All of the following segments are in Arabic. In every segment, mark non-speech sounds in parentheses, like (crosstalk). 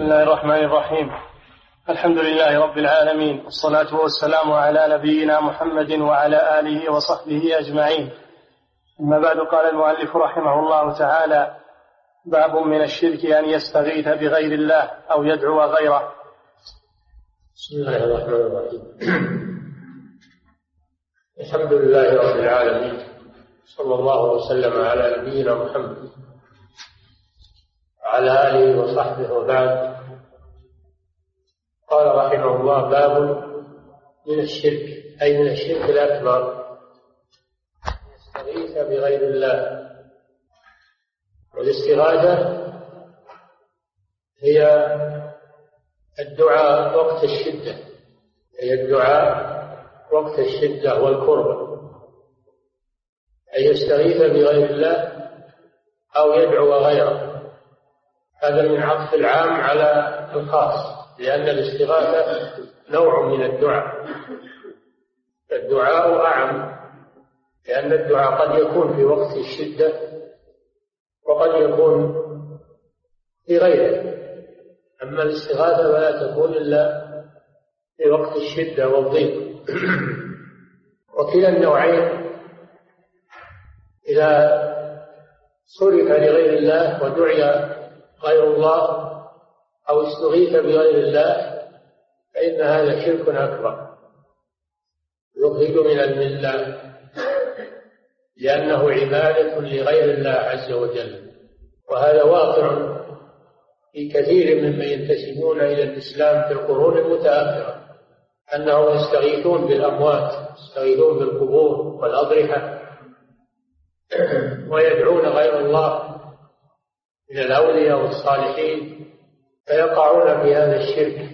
بسم الله الرحمن الرحيم. الحمد لله رب العالمين والصلاة والسلام على نبينا محمد وعلى آله وصحبه أجمعين. أما بعد قال المؤلف رحمه الله تعالى باب من الشرك أن يستغيث بغير الله أو يدعو غيره. بسم الله الرحمن الرحيم. الحمد لله رب العالمين صلى الله وسلم على نبينا محمد وعلى آله وصحبه وبعد. قال رحمه الله باب من الشرك أي من الشرك الأكبر. يستغيث بغير الله. والاستغاثة هي الدعاء وقت الشدة. هي الدعاء وقت الشدة والكربة أن يستغيث بغير الله أو يدعو غيره. هذا من عطف العام على الخاص لأن الاستغاثة نوع من الدعاء. الدعاء أعم لأن الدعاء قد يكون في وقت الشدة وقد يكون في غيره. أما الاستغاثة فلا تكون إلا في وقت الشدة والضيق. وكلا النوعين إذا صرف لغير الله ودعي غير الله أو استغيث بغير الله فإن هذا شرك أكبر. يخرج من الملة لأنه عبادة لغير الله عز وجل. وهذا واقع في كثير ممن ينتسبون إلى الإسلام في القرون المتأخرة أنهم يستغيثون بالأموات يستغيثون بالقبور والأضرحة ويدعون غير الله. من الأولياء والصالحين فيقعون في هذا الشرك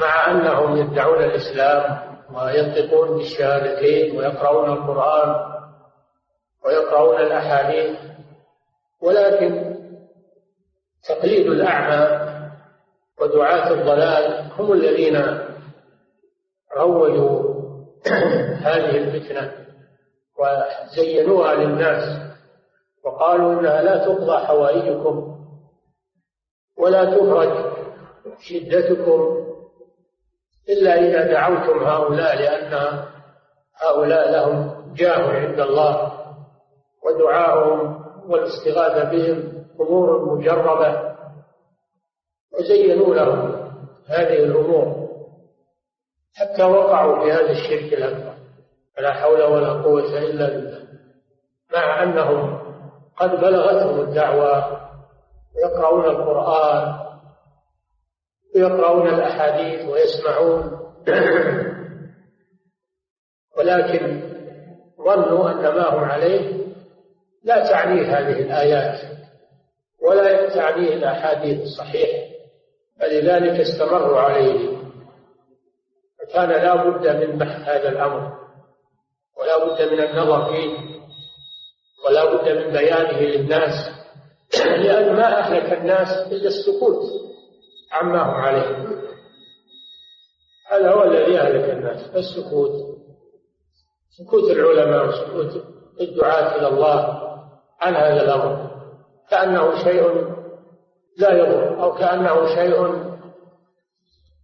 مع أنهم يدعون الإسلام وينطقون بالشهادتين ويقرؤون القرآن ويقرؤون الأحاديث ولكن تقليد الأعمى ودعاة الضلال هم الذين روجوا (clears throat) هذه الفتنة وزينوها للناس. وقالوا إنها لا تقضى حوائجكم ولا تفرج شدتكم إلا إذا دعوتم هؤلاء لأن هؤلاء لهم جاه عند الله ودعاؤهم والاستغاثة بهم أمور مجربة وزينوا لهم هذه الأمور حتى وقعوا في هذا الشرك الأكبر. فلا حول ولا قوة إلا بالله. مع أنهم قد بلغتهم الدعوة ويقرؤون القرآن ويقرؤون الأحاديث ويسمعون. (clears throat) ولكن ظنوا أن ما هم عليه لا تعنيه هذه الآيات ولا تعنيه الأحاديث الصحيحة فلذلك استمروا عليه. فكان لا بد من بحث هذا الأمر ولا بد من النظر فيه. ولا بد من بيانه للناس لأن ما أهلك الناس إلا السكوت عما هم عليه. هذا هو الذي أهلك الناس السكوت. سكوت العلماء وسكوت الدعاة إلى الله عن هذا الأمر. كأنه شيء لا يضر أو كأنه شيء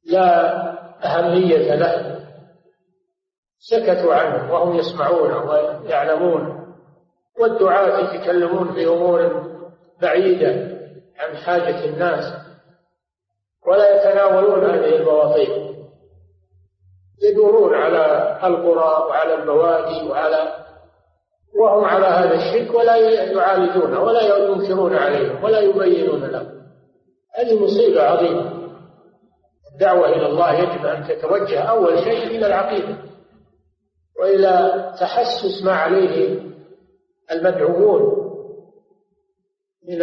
لا أهمية له. سكتوا عنه وهم يسمعون ويعلمون. والدعاة يتكلمون في أمور بعيدة عن حاجة الناس ولا يتناولون هذه المواضيع يدورون على القرى وعلى البوادي وعلى وهم على هذا الشرك ولا يعالجونه ولا ينكرون عليه ولا يبينون له هذه مصيبة عظيمة. الدعوة إلى الله يجب أن تتوجه أول شيء إلى العقيدة وإلى تحسس ما عليه المدعوون من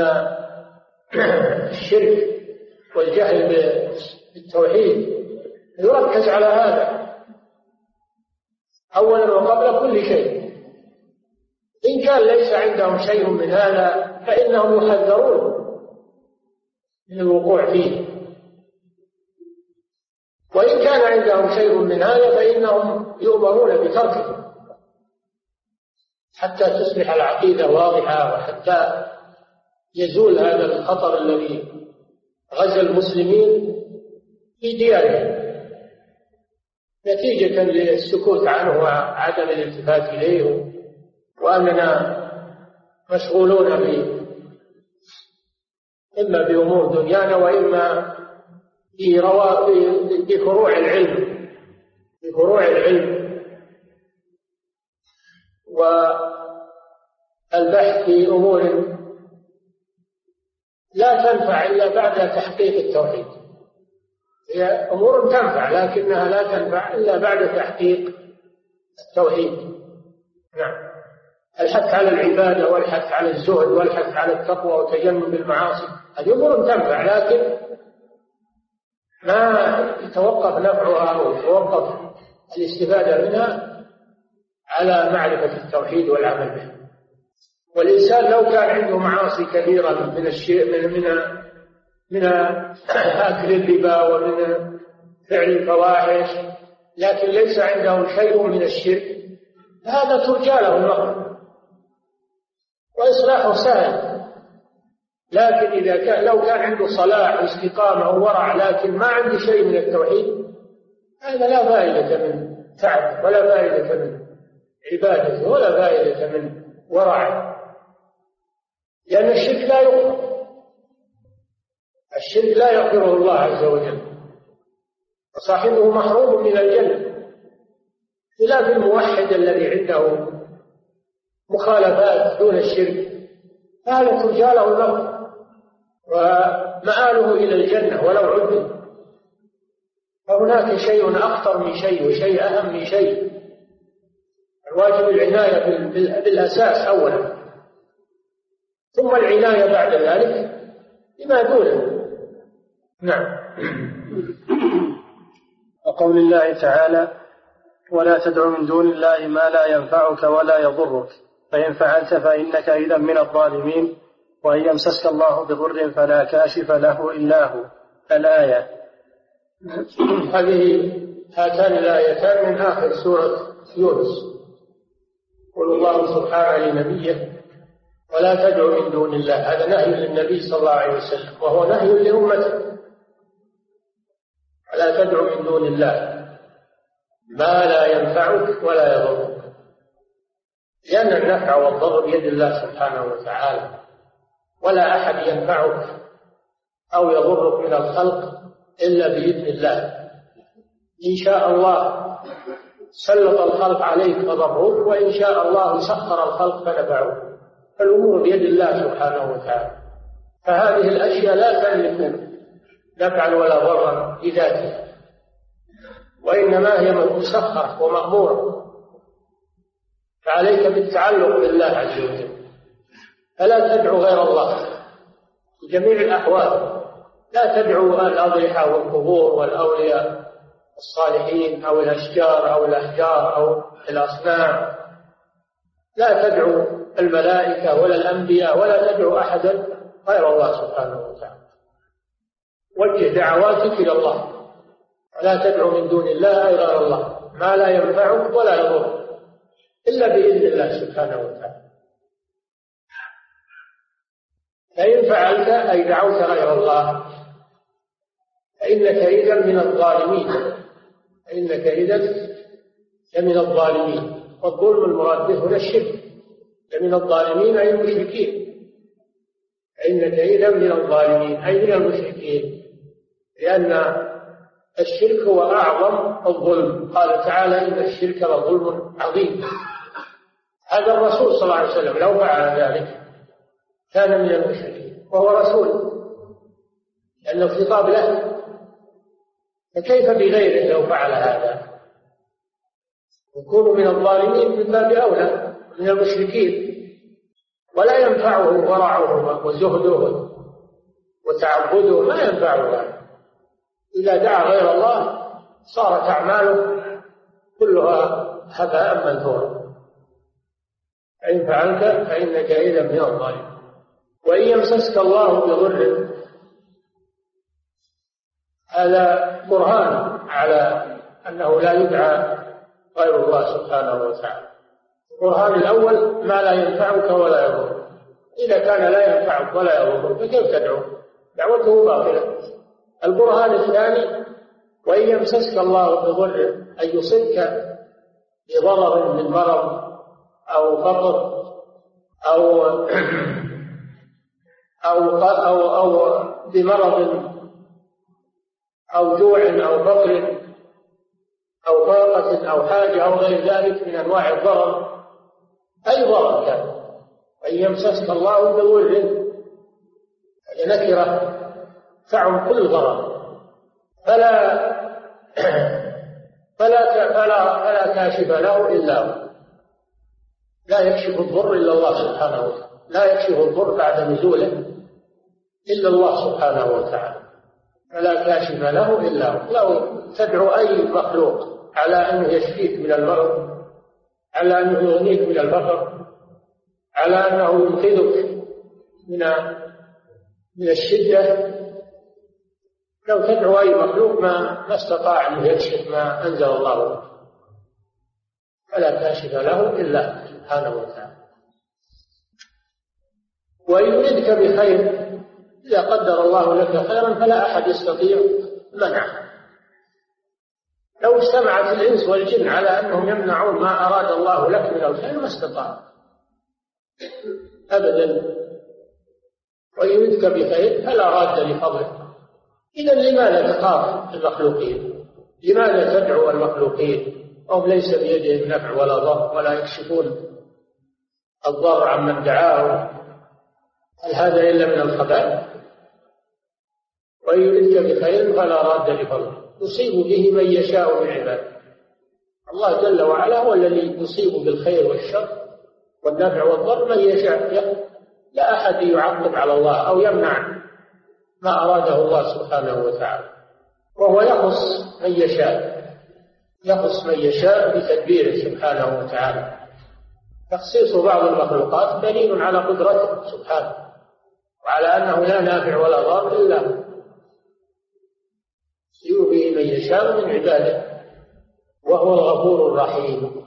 الشرك والجهل بالتوحيد يركز على هذا أولا وقبل كل شيء. إن كان ليس عندهم شيء من هذا فإنهم يحذرون من الوقوع فيه. وإن كان عندهم شيء من هذا فإنهم يؤمرون بتركه. حتى تصبح العقيدة واضحة وحتى يزول هذا الخطر الذي غزا المسلمين في ديارهم. نتيجة للسكوت عنه وعدم الالتفات إليه وأننا مشغولون ب إما بأمور دنيانا وإما بفروع العلم. بفروع العلم. والبحث في أمور لا تنفع إلا بعد تحقيق التوحيد. هي أمور تنفع لكنها لا تنفع إلا بعد تحقيق التوحيد. نعم. الحث على العبادة والحث على الزهد والحث على التقوى وتجنب المعاصي هذه أمور تنفع لكن ما يتوقف نفعها أو يتوقف الاستفادة منها على معرفة التوحيد والعمل به. والإنسان لو كان عنده معاصي كثيرة من الشيء من من من أكل الربا ومن فعل الفواحش لكن ليس عنده شيء من الشرك هذا ترجى له المغفرة وإصلاحه سهل. لكن إذا كان لو كان عنده صلاح واستقامة وورع لكن ما عنده شيء من التوحيد هذا لا فائدة من تعب ولا فائدة من عبادته ولا فائدة من ورعه لأن الشرك لا يغفر الشرك لا يغفره الله عز وجل. وصاحبه محروم من الجنة. خلاف الموحد الذي عنده مخالفات دون الشرك. فهذا ترجى له. المغفرة ومآله إلى الجنة ولو عذب فهناك شيء أخطر من شيء وشيء أهم من شيء. الواجب العناية بالأساس أولا. ثم العناية بعد ذلك بما دونه. نعم. وقول الله تعالى ولا تدع من دون الله ما لا ينفعك ولا يضرك. فإن فعلت فإنك إذا من الظالمين. وإن يمسسك الله بضر فلا كاشف له إلا هو. الآية. هذه هاتان الآيتان من آخر سورة يونس. يقول الله سبحانه لنبيه ولا تدع من دون الله. هذا نهي للنبي صلى الله عليه وسلم وهو نهي لأمته. ولا تدع من دون الله. ما لا ينفعك ولا يضرك. لأن النفع والضر بيد الله سبحانه وتعالى. ولا أحد ينفعك أو يضرك من الخلق إلا بإذن الله. إن شاء الله سلط الخلق عليك فضروك وإن شاء الله سخر الخلق فنفعوك. فالأمور بيد الله سبحانه وتعالى. فهذه الأشياء لا تملك نفعا ولا ضرا بذاتها وإنما هي مسخرة ومأمورة. فعليك بالتعلق بالله عز وجل. فلا تدعو غير الله. في جميع الأحوال لا تدعو الأضرحة والقبور والأولياء. الصالحين أو الأشجار أو الأحجار أو الأصنام. لا تدعو الملائكة ولا الأنبياء ولا تدعو أحدا غير الله سبحانه وتعالى. وجه دعواتك إلى الله. ولا تدعو من دون الله غير الله. ما لا ينفعك ولا يضرك إلا بإذن الله سبحانه وتعالى. فإن فعلت أي دعوت غير الله فإنك إذا من الظالمين. فإنك إذا لمن الظالمين والظلم المراد به هنا الشرك لمن الظالمين أي المشركين. فإنك إذا من الظالمين أي من المشركين لأن الشرك هو أعظم الظلم. قال تعالى إن الشرك لظلم عظيم. هذا الرسول صلى الله عليه وسلم لو فعل ذلك كان من المشركين وهو رسول لأن الخطاب له فكيف بغيره لو فعل هذا؟ يكون من الظالمين من باب أولى من المشركين. ولا ينفعه ورعه وزهده وتعبده ما ينفعه ذلك إذا دعا غير الله صارت أعماله كلها هباء منثورا. فإن فعلت فإنك إذا من الظالمين. وإن يمسسك الله بضر هذا برهان على أنه لا يدعى غير الله سبحانه وتعالى. البرهان الأول ما لا ينفعك ولا يضرك. إذا كان لا ينفعك ولا يضرك فكيف تدعو؟ دعوته باطلة. البرهان الثاني وإن يمسسك الله بضر أن يصبك بضرر من مرض أو فقر أو (clears throat) أو أو أو بمرض أو جوع أو فقر أو فاقة أو حاجة أو غير ذلك من أنواع الضرر. أي ضرر كان؟ أن يمسسك الله بضر نكرة تعم كل ضرر. فلا (clears throat) فلا فلا فلا كاشف له إلا هو. لا يكشف الضر إلا الله سبحانه وتعالى. لا يكشف الضر بعد نزوله إلا الله سبحانه وتعالى. فلا كاشف له إلا هو. لو تدعو أي مخلوق على أنه يشفيك من المرض على أنه يغنيك من الفقر على أنه ينقذك من من الشدة لو تدعو أي مخلوق ما ما استطاع أن يكشف ما أنزل الله. له فلا كاشف له إلا سبحانه وتعالى. وإن يردك بخير إذا قدر الله لك خيرا فلا أحد يستطيع منعه لو اجتمعت الإنس والجن على أنهم يمنعون ما أراد الله لك من الخير ما استطاع أبدا وإن يردك بخير فلا راد لفضله إذا لماذا تخاف المخلوقين؟ لماذا تدعو المخلوقين؟ هم ليس بيدهم نفع ولا ضر ولا يكشفون الضر عمن دعاه هل هذا إلا من الخبائث؟ وإن يردك بخير فلا راد لفضله. يصيب به من يشاء من عباده. الله جل وعلا هو الذي يصيب بالخير والشر والنفع والضر. من يشاء لا أحد يعقب على الله أو يمنع ما أراده الله سبحانه وتعالى. وهو يخص من يشاء. يخص من يشاء بتدبيره سبحانه وتعالى. تخصيص بعض المخلوقات دليل على قدرته سبحانه وعلى أنه لا نافع ولا ضار إلا يؤذي من عباده وهو الغفور الرحيم.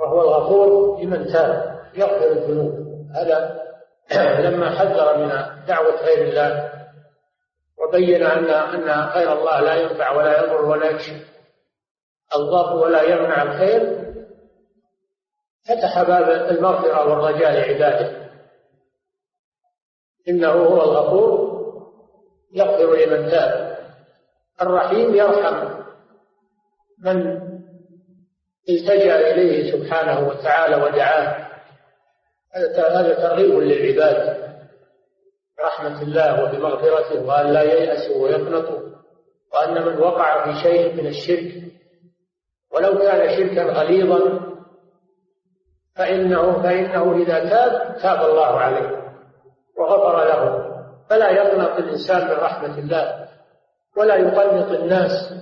وهو الغفور لمن تاب يغفر الذنوب. هذا (clears throat) لما حذر من دعوة غير الله وبين أن أن خير الله لا ينفع ولا يضر ولا يكشف. الضر ولا يمنع الخير. فتح باب المغفرة والرجاء لعباده. إنه هو الغفور يغفر لمن تاب. الرحيم يرحم من التجأ إليه سبحانه وتعالى ودعاه. هذا ترغيب للعباد. برحمة الله وبمغفرته وأن لا ييأسوا ويقنطوا وأن من وقع في شيء من الشرك ولو كان شركا غليظا فإنه فإنه إذا تاب تاب الله عليه وغفر له. فلا يقنط الإنسان من رحمة الله. ولا يقنط الناس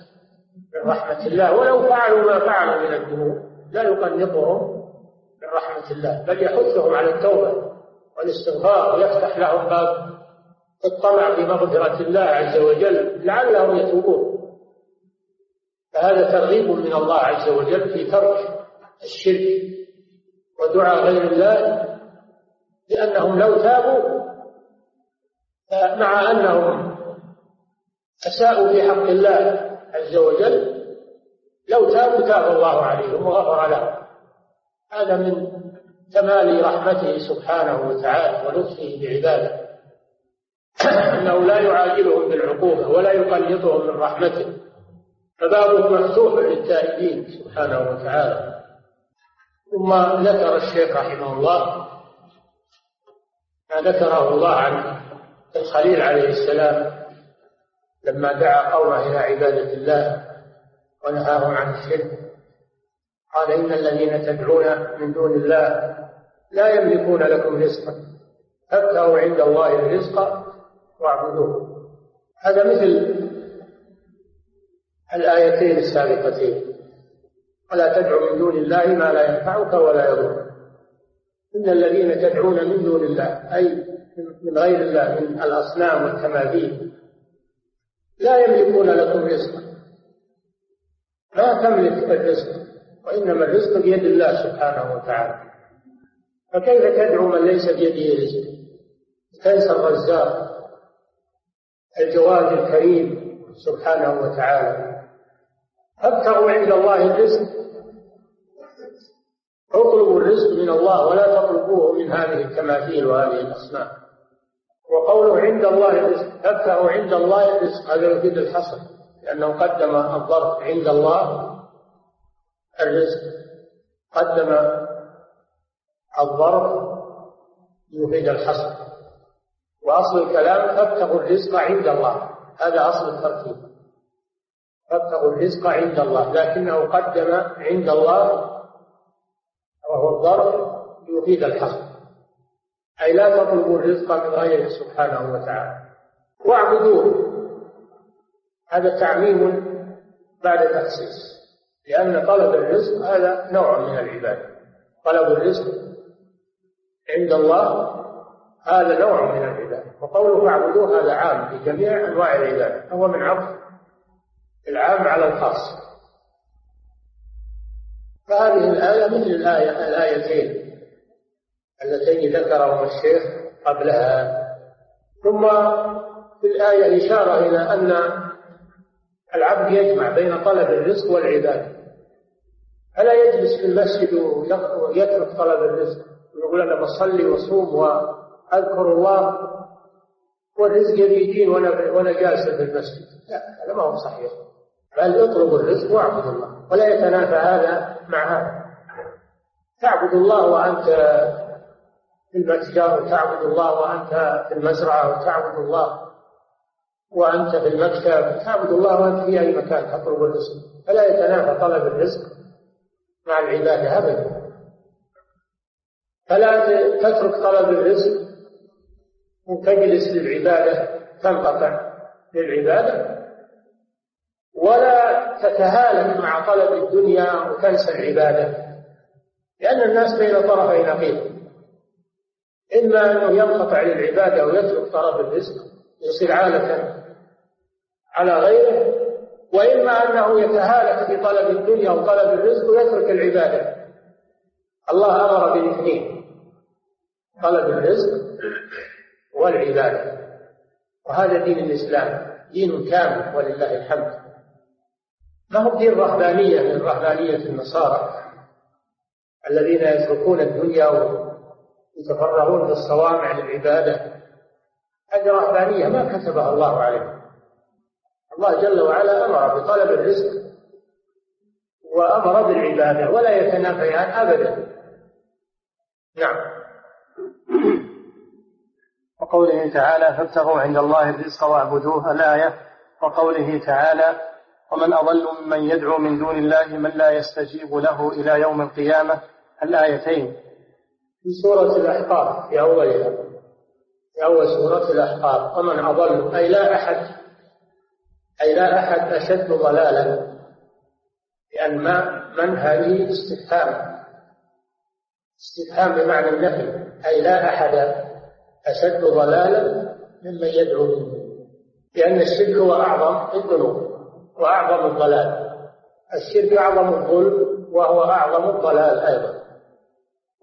من رحمة الله. ولو فعلوا ما فعلوا من الذنوب لا يقنطهم من رحمة الله بل يحثهم على التوبة والاستغفار ويفتح لهم باب الطمع في مغفرة الله عز وجل لعلهم يتوبون. فهذا ترغيب من الله عز وجل في ترك الشرك ودعاء غير الله لأنهم لو تابوا مع أنهم أساءوا في حق الله عز وجل لو تابوا تاب الله عليهم وغفر لهم. هذا من كمال رحمته سبحانه وتعالى ولطفه بعباده. (coughs) أنه لا يعاجلهم بالعقوبة ولا يقنطهم من رحمته. فبابه مفتوح للتائبين سبحانه وتعالى. ثم ذكر الشيخ رحمه الله ما ذكره الله عن الخليل عليه السلام لما دعا قومه إلى عبادة الله ونهاهم عن الشرك قال إن الذين تدعون من دون الله لا يملكون لكم رزقا فابتغوا عند الله الرزق واعبدوه. هذا مثل الآيتين السابقتين. ولا تدعو من دون الله ما لا ينفعك ولا يضرك. إن الذين تدعون من دون الله أي من غير الله من الأصنام والتماثيل لا يملكون لكم رزقا. ما تملك الرزق وإنما الرزق بيد الله سبحانه وتعالى. فكيف تدعو من ليس بيده رزق؟ تنسى الرزاق الجواد الكريم سبحانه وتعالى. ابتغوا عند الله الرزق. اطلبوا الرزق من الله ولا تطلبوه من هذه التماثيل وهذه الأصنام. وقوله عند الله الرزق ابتغوا عند الله الرزق. هذا يفيد الحصر لأنه قدم الظرف عند الله الرزق. قدم الظرف يفيد الحصر. وأصل الكلام فابتغوا الرزق عند الله. هذا أصل الترتيب. فابتغوا الرزق عند الله لكنه قدم عند الله وهو الظرف يفيد الحصر. أي لا تطلبوا الرزق من غيره سبحانه وتعالى. واعبدوه. هذا تعميم بعد تخصيص. لأن طلب الرزق هذا نوع من العبادة. طلب الرزق عند الله هذا نوع من العبادة. وقوله فاعبدوه هذا عام في جميع أنواع العبادة. هو من عطف العام على الخاص. فهذه الآية مثل الآية الآيتين. اللتين ذكرهما الشيخ قبلها. ثم في الآية إشارة إلى أن العبد يجمع بين طلب الرزق والعبادة. ألا يجلس في المسجد ويترك طلب الرزق؟ ويقول أنا بصلي وأصوم وأذكر الله والرزق يجيني وأنا وأنا جالس في المسجد. لا هذا ما هو صحيح. بل اطلب الرزق واعبد الله ولا يتنافى هذا مع هذا. تعبد الله وأنت في المتجر وتعبد الله وأنت في المزرعة وتعبد الله وأنت في المكتب تعبد الله وأنت في أي مكان تطلب الرزق فلا يتنافى طلب الرزق مع العبادة أبدا. فلا تترك طلب الرزق وتجلس للعبادة تنقطع للعبادة ولا تتهالك مع طلب الدنيا وتنسى العبادة. لأن الناس بين طرفي نقيض. إما أنه ينقطع للعبادة ويترك طلب الرزق يصير عالة على غيره وإما أنه يتهالك في طلب الدنيا وطلب الرزق ويترك العبادة. الله أمر بالاثنين طلب الرزق والعبادة. وهذا دين الإسلام دين كامل ولله الحمد. ما هو دين رهبانية من رهبانية النصارى الذين يتركون الدنيا ويتفرغون في الصوامع للعبادة. هذه رهبانية ما كتبها الله عليهم الله جل وعلا أمر بطلب الرزق وأمر بالعبادة ولا يتنافيان أبدا. نعم. وقوله تعالى فابتغوا عند الله الرزق واعبدوه الآية. وقوله تعالى ومن أضل ممن يدعو من دون الله من لا يستجيب له إلى يوم القيامة الآيتين. في سورة الأحقاف في أولها. في أول سورة الأحقاف. ومن أضل أي لا أحد أي لا أحد أشد ضلالا لأن ما من هذه؟ استفهام. استفهام بمعنى النفي. أي لا أحد أشد ضلالا ممن يدعو من لأن الشرك هو أعظم الذنوب وأعظم الضلال. الشرك أعظم الظلم وهو أعظم الضلال أيضا.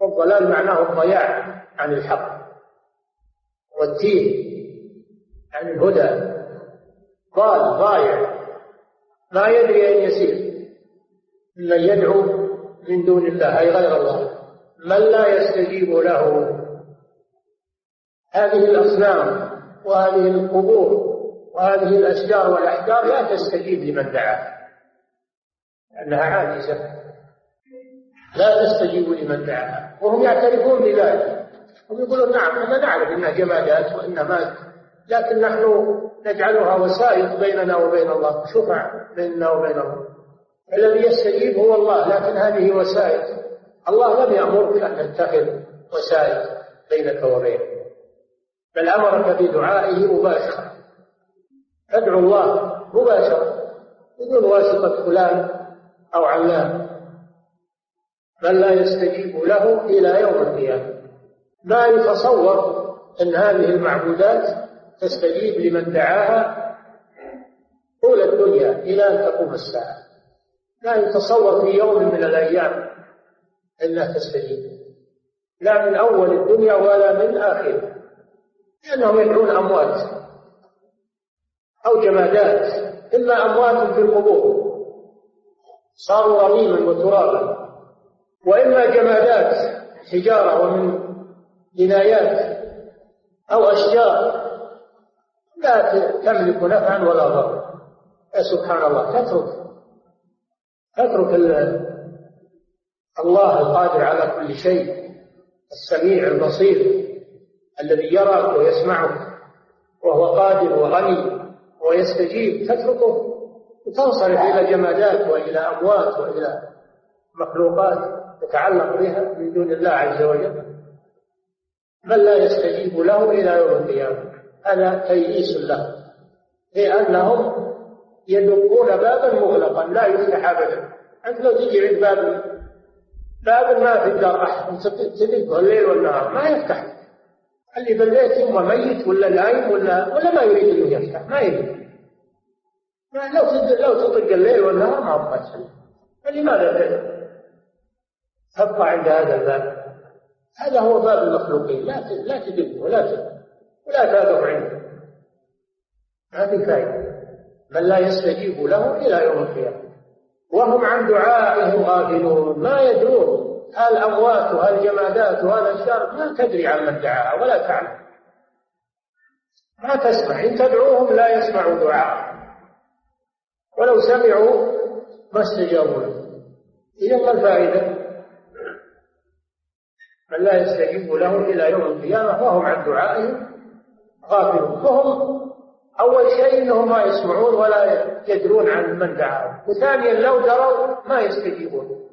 والضلال معناه الضياع عن الحق والتيه عن الهدى. ضال ضايع. ما يدري أين يسير. من يدعو من دون الله أي غير الله. من لا يستجيب له. هذه الأصنام وهذه القبور وهذه الأشجار والأحجار لا تستجيب لمن دعاها لأنها عاجزة. لا تستجيب لمن دعاها وهم يعترفون بذلك. هم يقولون نعم إحنا نعرف إنها جمادات وإنها لكن نحن نجعلها وسائط بيننا وبين الله شفع بيننا وبين الله الذي يستجيب هو الله لكن هذه وسائط. الله لم يأمرك أن تتخذ وسائط بينك وبينه. بل أمرك بدعائه مباشرة. ادعو الله مباشرة. بدون واسطة فلان أو علان. من لا يستجيب له إلى يوم القيامة. ما يتصور أن هذه المعبودات تستجيب لمن دعاها طول الدنيا إلى أن تقوم الساعة. لا يتصور في يوم من الأيام أنها تستجيب. لا من أول الدنيا ولا من آخرها لأنهم يدعون أموات أو جمادات إما أموات في القبور صاروا رميما وترابا. وإما جمادات حجارة ومن بنايات أو أشجار لا تملك نفعا ولا ضرا. يا سبحان الله تترك تترك الله القادر على كل شيء السميع البصير الذي يراك ويسمعك وهو قادر وغني ويستجيب. تتركه وتنصرف إلى جمادات وإلى أموات وإلى مخلوقات. تتعلق بها من دون الله عز وجل بل لا يستجيب له إلى يوم القيامة. هذا تيئيس له. لأنهم يدقون بابا مغلقا لا يفتح أبدا. أنت لو تجي عند باب باب ما في الدار أحد تدقه الليل والنهار ما يفتح. اللي بالبيت إما ميت ولا نايم ولا ولا ما يريد أنه يفتح ما يريد. لو لو تطق الليل والنهار ما أبقى فلماذا تبقى عند هذا الباب. هذا هو باب المخلوقين. لا لا تدق ولا ولا تادر عنده ما في فائدة. من لا يستجيب له إلى يوم القيامة. وهم عن دعائهم غافلون. ما يدرون الأموات وهالجمادات وهالأشجار ما تدري عن من دعاها ولا تعلم. ما تسمع. إن تدعوهم لا يسمعوا دعاء. ولو سمعوا ما استجابوا له. إذا ما الفائدة؟ من لا يستجيب له إلى يوم القيامة وهم عن دعائهم غافلون. فهم أول شيء أنهم ما يسمعون ولا يدرون عن من دعاهم. وثانيا لو دروا ما يستجيبون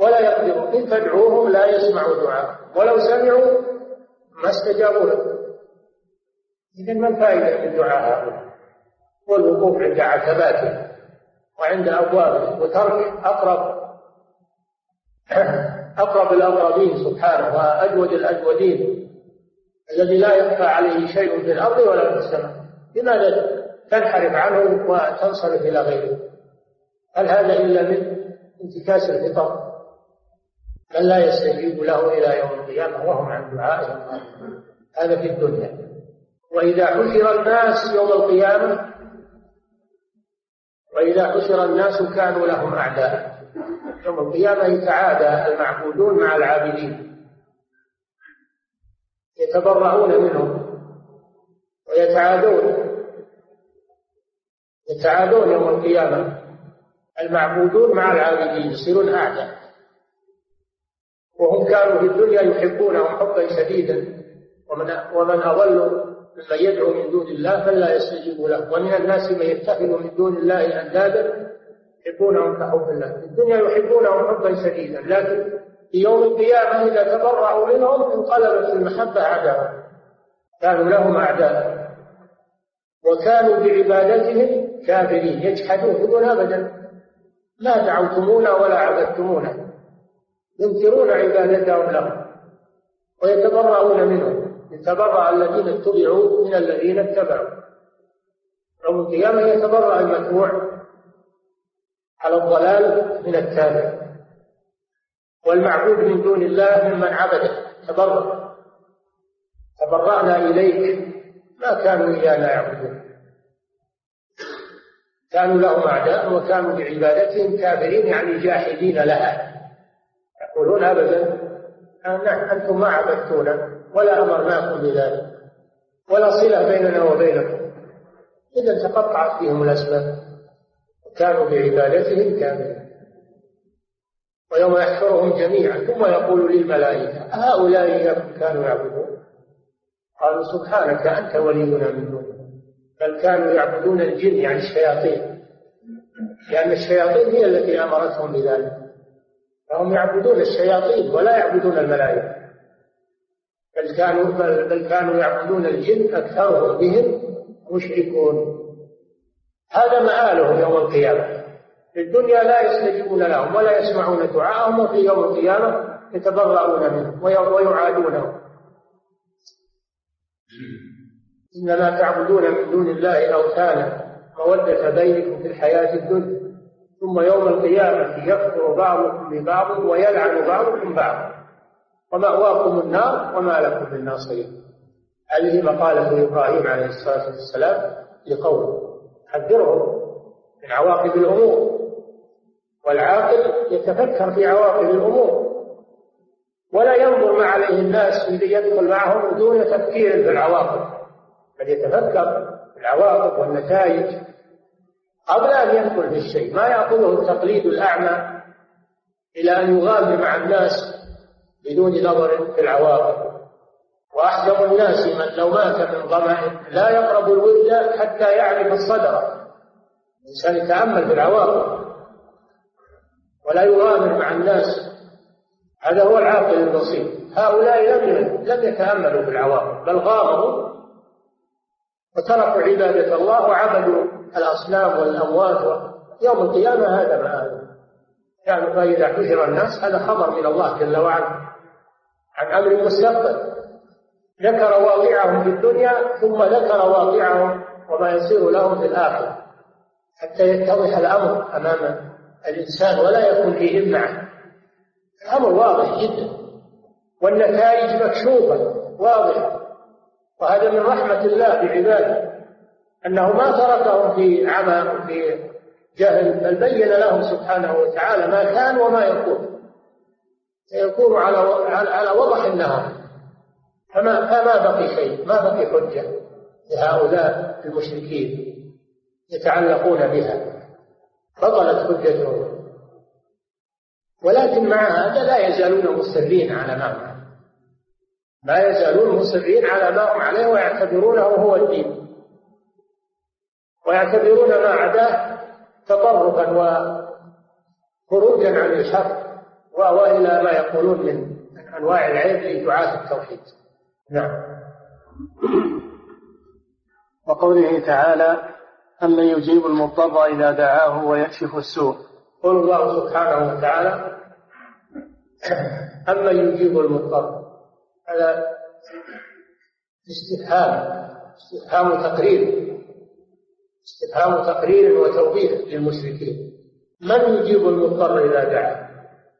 ولا يقدرون. إن تدعوهم لا يسمعوا دعاء ولو سمعوا ما استجابوا له إذا ما الفائدة من دعاء هؤلاء؟ والوقوف عند عتباته وعند أبوابه وترك أقرب أقرب الأقربين سبحانه وأجود الأجودين. الذي لا يخفى عليه شيء في الأرض ولا في السماء. لماذا تنحرف عنه وتنصرف إلى غيره؟ هل هذا إلا من انتكاس الفطر؟ بل لا يستجيب له إلى يوم القيامة وهم عن دعائهم هذا في الدنيا. وإذا حشر الناس يوم القيامة وإذا حشر الناس كانوا لهم أعداء. يوم القيامة يتعادى المعبودون مع العابدين. يتبرعون منهم ويتعادون. يتعادون يوم القيامة. المعبودون مع العابدين يصيرون أعداء. وهم كانوا في الدنيا يحبونهم حبا شديدا. ومن ومن أضل ممن يدعو من دون الله فلا يستجيب له. ومن الناس من يتخذ من دون الله أندادا يحبونهم كحب الله. في الدنيا يحبونهم حبا شديدا. لكن في يوم القيامة إذا تبرأوا منهم انقلبت المحبة عداوة كانوا لهم أعداء. وكانوا بعبادتهم كافرين. يجحدون. يقولون أبدا ما دعوتمونا ولا عبدتمونا. ينكرون عبادتهم لهم. ويتبرؤون منهم. يتبرأ الذين اتبعوا من الذين اتبعوا. يوم القيامة يتبرأ المتبوع. على الضلال من التابع. والمعبود من دون الله ممن عبده. تبرأ. تبرأنا إليك. ما كانوا إيانا يعبدون. كانوا لهم أعداء وكانوا بعبادتهم كافرين يعني جاحدين لها. يقولون أبدا أنتم ما عبدتونا ولا أمرناكم بذلك ولا صلة بيننا وبينكم. إذا تقطعت فيهم الأسباب. كانوا بعبادتهم كافرين ويوم يحشرهم جميعا ثم يقول للملائكة هؤلاء إياكم كانوا يعبدون؟ قالوا سبحانك أنت ولينا من دونهم بل كانوا يعبدون الجن يعني الشياطين. لأن الشياطين هي التي أمرتهم بذلك. فهم يعبدون الشياطين ولا يعبدون الملائكة. بل كانوا بل كانوا يعبدون الجن أكثرهم بهم مشركون. هذا مآلهم يوم القيامة. في الدنيا لا يستجيبون لهم ولا يسمعون دعاءهم وفي يوم القيامة يتبرؤون منهم ويعادونهم. إنما تعبدون من دون الله أوثانا مودة بينكم في الحياة الدنيا. ثم يوم القيامة يكفر بعضكم ببعض ويلعن بعضكم بعضا. ومأواكم النار وما لكم من ناصرين. هذه مقالة إبراهيم عليه الصلاة والسلام لقوله حذرهم من عواقب الأمور والعاقل يتفكر في عواقب الأمور. ولا ينظر ما عليه الناس يدخل معهم دون تفكير في العواقب. بل يتفكر في العواقب والنتائج. قبل أن يدخل في الشيء ما يأخذه التقليد الأعمى إلى أن يغامر مع الناس بدون نظر في العواقب. وأحزم الناس من لو مات من ظمأ لا يقرب الود حتى يعرف الصدر. الإنسان يتأمل في العواقب ولا يغامر مع الناس. هذا هو العاقل البسيط. هؤلاء لم لم يتأملوا في العواقب بل غامروا. وتركوا عبادة الله وعبدوا الأصنام والأموات. يوم القيامة هذا ما يعني فإذا حشر الناس هذا خبر من الله جل وعلا. عن أمر مستقبل. ذكر واقعهم في الدنيا ثم ذكر واقعهم وما يصير لهم في الآخرة. حتى يتضح الأمر أمام الإنسان ولا يكون فيه معه الأمر واضح جدا. والنتائج مكشوفة واضحة. وهذا من رحمة الله بعباده. أنه ما تركهم في عمى وفي جهل بل بين لهم سبحانه وتعالى ما كان وما يكون. سيكون على على وضح النهار. فما فما بقي شيء ما بقي حجة لهؤلاء المشركين يتعلقون بها. بطلت حجتهم. ولكن مع هذا لا يزالون مصرين على ما هم ما يزالون مصرين على ما هم عليه ويعتبرونه هو الدين. ويعتبرون ما عداه تطرفا وخروجا عن الحق وإلى ما يقولون من أنواع العيب لدعاة التوحيد. نعم. وقوله تعالى أمن يجيب المضطر إذا دعاه ويكشف السوء. قل الله سبحانه وتعالى أمن يجيب المضطر؟ هذا استفهام استفهام تقرير استفهام تقرير وتوبيخ للمشركين. من يجيب المضطر إذا دعاه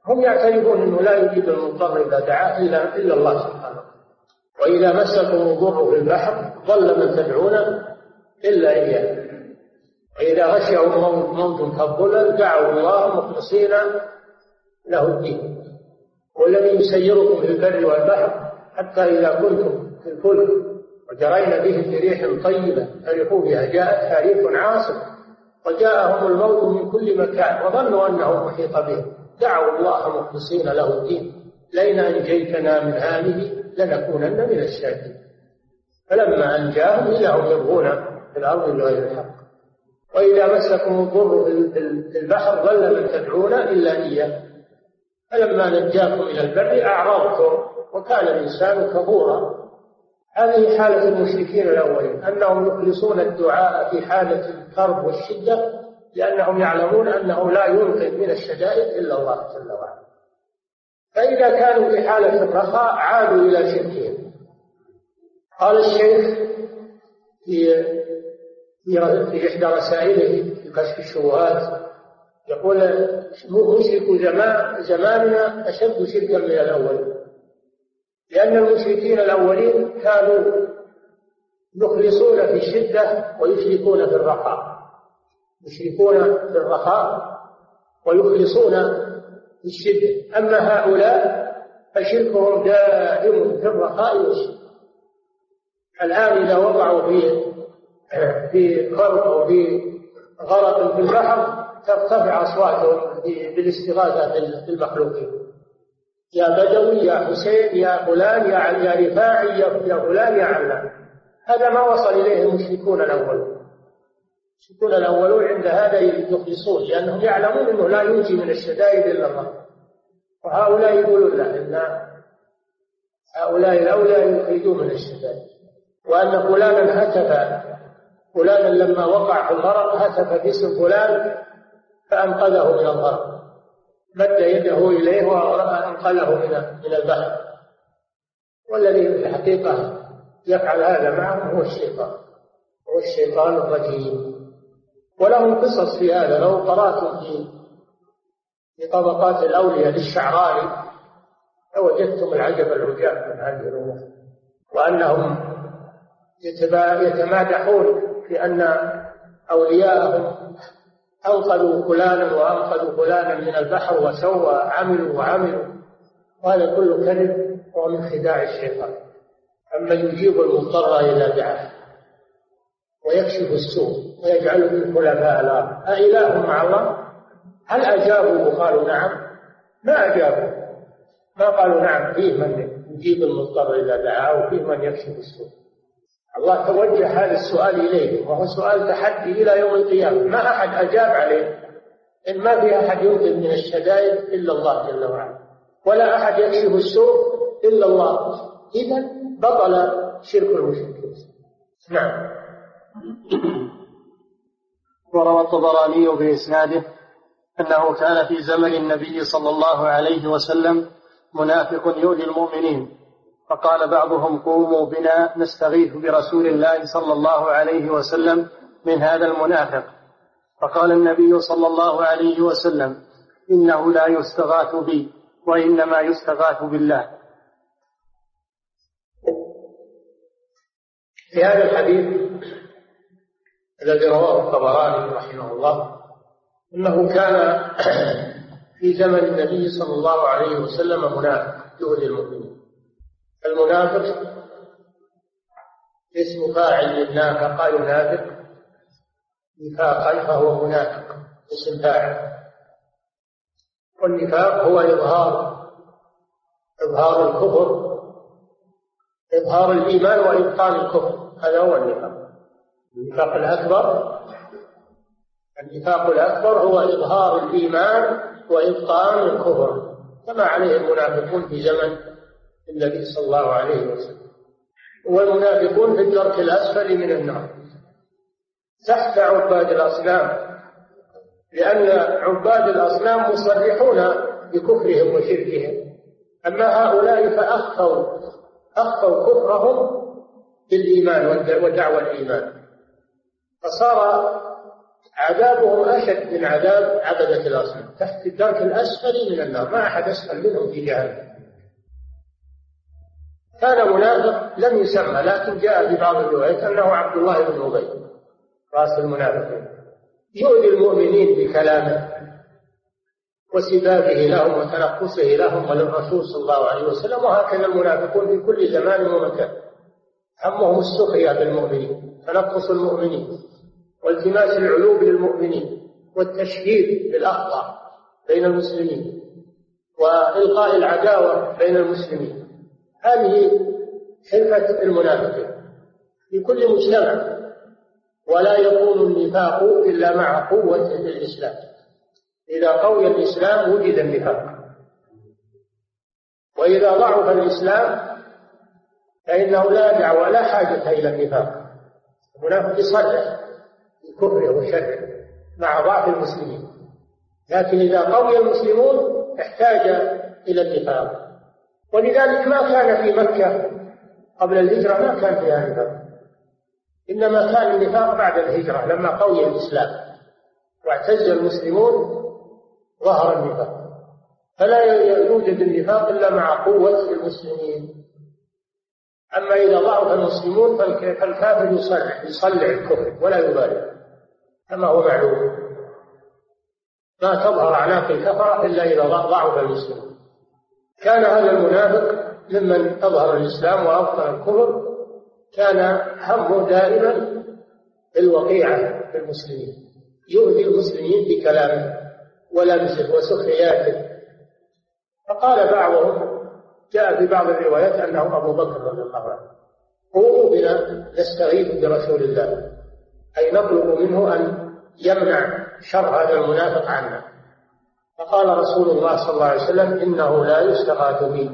هم يعترفون أنه لا يجيب المضطر إذا دعاه إلا إلا الله سبحانه وإذا مسكم الضر في البحر ضل من تدعون إلا إياه. وإذا غشيهم موت كالظلل دعوا الله مخلصين له الدين. والذي يسيركم في البر والبحر حتى إذا كنتم في الفلك وجرين بهم في ريح طيبة فرحوا بها. جاءتها ريح عاصف وجاءهم الموت من كل مكان وظنوا أنه محيط بهم دعوا الله مخلصين له الدين. لئن أنجيتنا من هذه لنكونن من الشاكرين. فلما أنجاهم إذا هم يبغون في الأرض بغير الحق. وإذا مسكم الضر في البحر ظل من تدعون إلا إياه. فلما نجاكم إلى البر أعرضتم وكان الإنسان كفورا هذه حالة المشركين الأولين أنهم يخلصون الدعاء في حالة الكرب والشدة لأنهم يعلمون أنه لا ينقذ من الشدائد إلا الله جل وعلا. فإذا كانوا في حالة الرخاء عادوا إلى شركهم. قال الشيخ في في إحدى رسائله في كشف الشبهات يقول مشرك زمان زماننا أشد شركا من الأول لأن المشركين الأولين كانوا يخلصون في الشدة ويشركون في الرخاء يشركون في الرخاء ويخلصون في الشدة أما هؤلاء فشركهم دائم في الرخاء والشدة الآن إذا وضعوا في في غرق أو في غرق في البحر ترتفع أصواتهم بالاستغاثة بالمخلوقين يا بدوي يا حسين يا فلان يا يا رفاعي يا فلان يا علان. هذا ما وصل إليه المشركون الأولون المشركون الأولون عند هذا يخلصون لأنهم يعلمون أنه لا ينجي من الشدائد إلا الله. وهؤلاء يقولون لا إن هؤلاء الأولى يخرجون من الشدائد. وأن فلانا هتف فلان لما وقع في الغرق هتف باسم فلان فأنقذه من الغرق. مد يده إليه وأنقذه من من البحر. والذي في الحقيقة يفعل هذا معهم هو الشيطان. هو الشيطان الرجيم. ولهم قصص في هذا لو قرأتم في في طبقات الأولياء للشعراني لوجدتم العجب العجاب من هذه الأمور. وأنهم يتمادحون في أن أولياءهم أنقذوا فلانا وأنقذوا فلانا من البحر وسوى عملوا وعملوا. وهذا كله كذب ومن خداع الشيطان. أما يجيب المضطر إذا دعاه ويكشف السوء ويجعله خلفاء الأرض أإله مع الله؟ هل أجابوا وقالوا نعم؟ ما أجابوا. ما قالوا نعم؟ فيه من يجيب المضطر إذا دعاه وفيه من يكشف السوء. الله توجه هذا السؤال إليه وهو سؤال تحدي إلى يوم القيامة. ما أحد أجاب عليه. إن ما في أحد ينقذ من الشدائد إلا الله جل وعلا. ولا أحد يكشف السوء إلا الله. إذا بطل شرك المشركين. نعم. وروى الطبراني بإسناده أنه كان في زمن النبي صلى الله عليه وسلم منافق يؤذي المؤمنين فقال بعضهم قوموا بنا نستغيث برسول الله صلى الله عليه وسلم من هذا المنافق. فقال النبي صلى الله عليه وسلم إنه لا يستغاث بي وإنما يستغاث بالله. في هذا الحديث الذي رواه الطبراني رحمه الله إنه كان (clears throat) في زمن النبي صلى الله عليه وسلم منافق يؤذي المؤمنين. المنافق اسم فاعل للنافق ينافق نفاقا فهو منافق اسم فاعل. والنفاق هو إظهار إظهار الكفر إظهار الإيمان وإبطال الكفر. هذا هو النفاق. النفاق الأكبر النفاق الأكبر هو إظهار الإيمان وإبطال الكفر كما عليه المنافقون في زمن النبي صلى الله عليه وسلم. والمنافقون في الدرك الأسفل من النار. تحت عباد الأصنام لأن عباد الأصنام مصرحون بكفرهم وشركهم. أما هؤلاء فأخفوا أخفوا كفرهم بالإيمان ودعوى الإيمان. فصار عذابهم أشد من عذاب عبدة الأصنام تحت الدرك الأسفل من النار ما أحد أسفل منهم في جهنم. كان منافق لم يسمى لكن جاء في بعض الروايات أنه عبد الله بن أبي رأس المنافقين. يؤذي المؤمنين بكلامه وسبابه لهم وتنقصه لهم وللرسول صلى الله عليه وسلم وهكذا المنافقون في كل زمان ومكان. همهم السخرية بالمؤمنين تنقص المؤمنين. والتماس العلوم للمؤمنين والتشهير بالأخطاء بين المسلمين وإلقاء العداوة بين المسلمين. هذه حرفة المنافقين في كل مجتمع ولا يكون النفاق إلا مع قوة الإسلام. إذا قوي الإسلام وجد النفاق. وإذا ضعف الإسلام فإنه لا دعوة لا حاجة إلى النفاق. المنافق يصرح. بكفره وشره مع ضعف المسلمين. لكن إذا قوي المسلمون احتاج إلى النفاق. ولذلك ما كان في مكة قبل الهجرة ما كان فيها نفاق. إنما كان النفاق بعد الهجرة لما قوي الإسلام. واعتز المسلمون ظهر النفاق. فلا يوجد النفاق إلا مع قوة المسلمين. أما إذا ضعف المسلمون فالكافر يصلع يصلع الكفر ولا يبالي كما هو معلوم. ما تظهر أعناق الكفرة إلا إذا ضعف المسلمون كان هذا المنافق ممن أظهر الإسلام وأبطل الكفر كان همه دائما الوقيعة في المسلمين. يؤذي المسلمين بكلامه ولمسه وسخرياته. فقال بعضهم جاء في بعض الروايات أنه أبو بكر رضي الله عنه قوموا بنا نستغيث برسول الله. أي نطلب منه أن يمنع شر هذا المنافق عنا. فقال رسول الله صلى الله عليه وسلم إنه لا يستغاث بي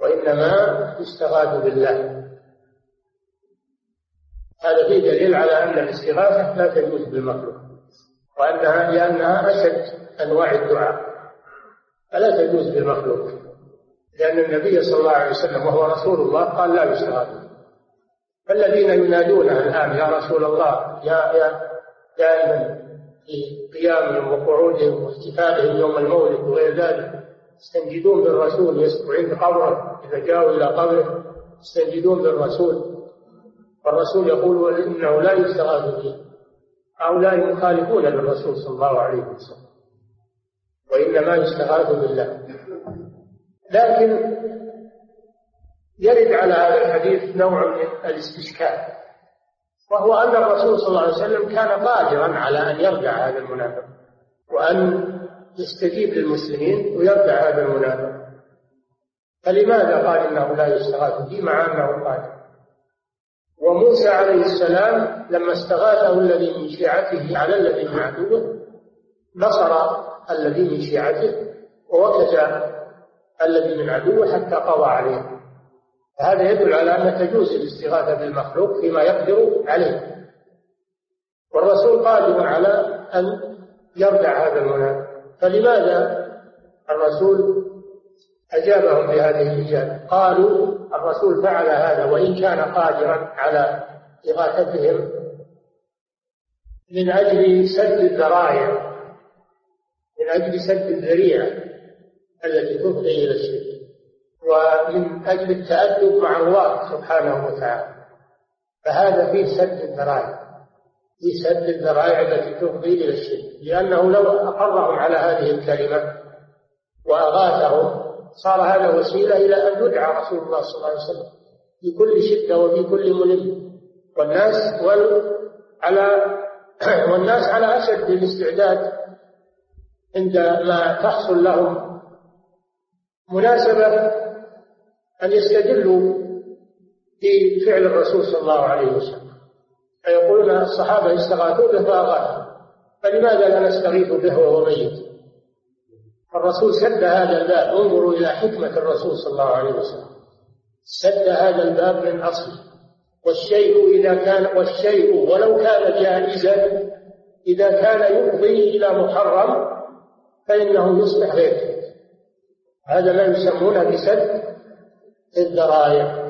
وإنما يستغاث بالله. هذا فيه دليل على أن الاستغاثة لا تجوز بالمخلوق وأنها لأنها أشد أنواع الدعاء فلا تجوز بالمخلوق. لأن النبي صلى الله عليه وسلم وهو رسول الله قال لا يستغاث فالذين ينادونه الآن يا رسول الله يا يا دائما في قيامهم وقعودهم واحتفالهم يوم المولد وغير ذلك يستنجدون بالرسول يسكوا عند قبره إذا جاءوا إلى قبره يستنجدون بالرسول. والرسول يقول إنه لا يستغاث به هؤلاء مخالفون للرسول صلى الله عليه وسلم وإنما يستغاث بالله. لكن يرد على هذا الحديث نوع من الاستشكال وهو أن الرسول صلى الله عليه وسلم كان قادرا على أن يرجع هذا المنافق وأن يستجيب للمسلمين ويرجع هذا المنافق. فلماذا قال إنه لا يستغاث؟ به مع أنه قادر وموسى عليه السلام لما استغاثه الذي من شيعته على الذي من عدوه نصر الذي من شيعته ووكز الذي من عدوه حتى قضى عليه. هذا يدل على أن تجوز الاستغاثة بالمخلوق فيما يقدر عليه. والرسول قادر على أن يردع هذا المنافق فلماذا الرسول أجابهم بهذه الإجابة قالوا الرسول فعل هذا وإن كان قادرا على إغاثتهم من أجل سد الذرائع من أجل سد الذريعة التي تفضي إلى الشرك. ومن أجل التأدب مع الله سبحانه وتعالى. فهذا فيه سد الذرائع في سد الذرائع التي تفضي إلى الشرك لأنه لو أقرهم على هذه الكلمة وأغاثهم صار هذا وسيلة إلى أن يدعى رسول الله صلى الله عليه وسلم في كل شدة وفي كل ملم والناس على (clears throat) والناس على أشد الاستعداد عندما تحصل لهم مناسبة أن يستدلوا بفعل الرسول صلى الله عليه وسلم. فيقولون الصحابة استغاثوا به فأغاثوا فلماذا لا نستغيث به وهو ميت؟ الرسول سد هذا الباب. انظروا إلى حكمة الرسول صلى الله عليه وسلم. سد هذا الباب من أصله. والشيء إذا كان والشيء ولو كان جائزا إذا كان يفضي إلى محرم فإنه يصبح غير هذا ما يسمونه بسد. الذرائع.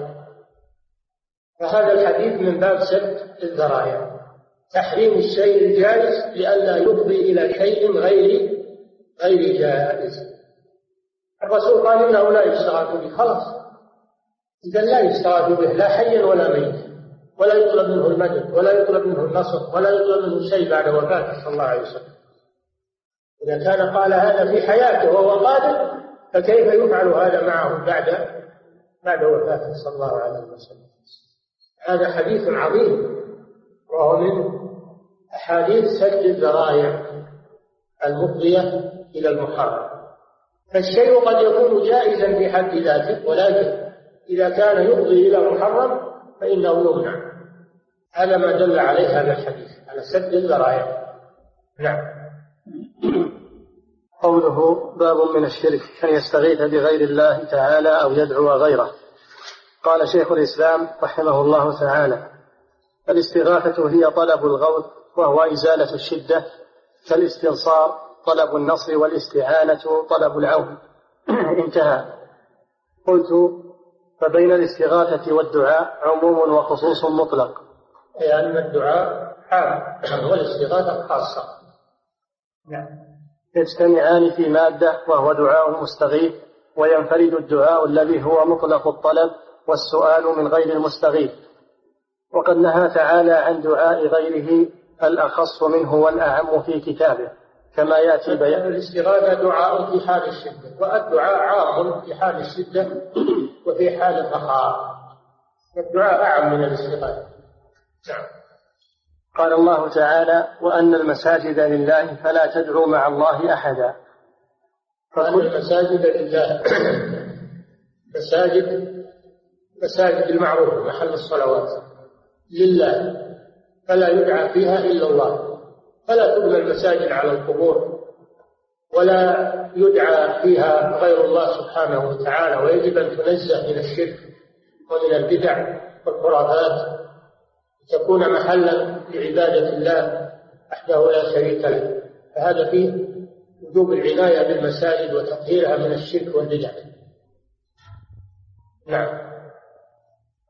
فهذا الحديث من باب سد الذرائع. تحريم الشيء الجائز لئلا يفضي إلى شيء غير غير جائز. الرسول قال إنه لا يستغاث به. خلاص. إذا لا يستغاث به. لا حيا ولا ميتا ولا يطلب منه المدد. ولا يطلب منه النصر ولا يطلب منه شيء بعد وفاته. صلى الله عليه وسلم. إذا كان قال هذا في حياته وهو قادر فكيف يفعل هذا معه بعد بعد وفاته صلى الله عليه وسلم. هذا حديث عظيم. وهو من أحاديث سد الذرائع المفضية إلى المحرم. فالشيء قد يكون جائزا في حد ذاته ولكن إذا كان يفضي إلى محرم فإنه يمنع. هذا ما دل عليه هذا الحديث على سد الذرائع. نعم. قوله باب من الشرك أن يستغيث بغير الله تعالى أو يدعو غيره. قال شيخ الإسلام رحمه الله تعالى الاستغاثة هي طلب الغوث وهو إزالة الشدة كالاستنصار طلب النصر والاستعانة طلب العون. (clears throat) انتهى. قلت فبين الاستغاثة والدعاء عموم وخصوص مطلق. أي أن الدعاء عام (clears throat) والاستغاثة خاصة. نعم. يجتمعان في مادة وهو دعاء المستغيث وينفرد الدعاء الذي هو مطلق الطلب والسؤال من غير المستغيث. وقد نهى تعالى عن دعاء غيره الأخص منه والأعم في كتابه كما يأتي بيان. الاستغاثة دعاء في حال الشدة والدعاء عام في حال الشدة وفي حال الرخاء الدعاء أعم من الاستغاثة. نعم. قال الله تعالى وأن المساجد لله فلا تدعوا مع الله أحدا. فكل المساجد لله. مساجد مساجد المعروفة محل الصلوات. لله. فلا يدعى فيها إلا الله. فلا تبنى المساجد على القبور. ولا يدعى فيها غير الله سبحانه وتعالى. ويجب أن تنزه من الشرك ومن البدع والخرافات تكون محلا لعبادة الله وحده لا شريك له. فهذا فيه وجوب العناية بالمساجد وتطهيرها من الشرك والبدع. نعم.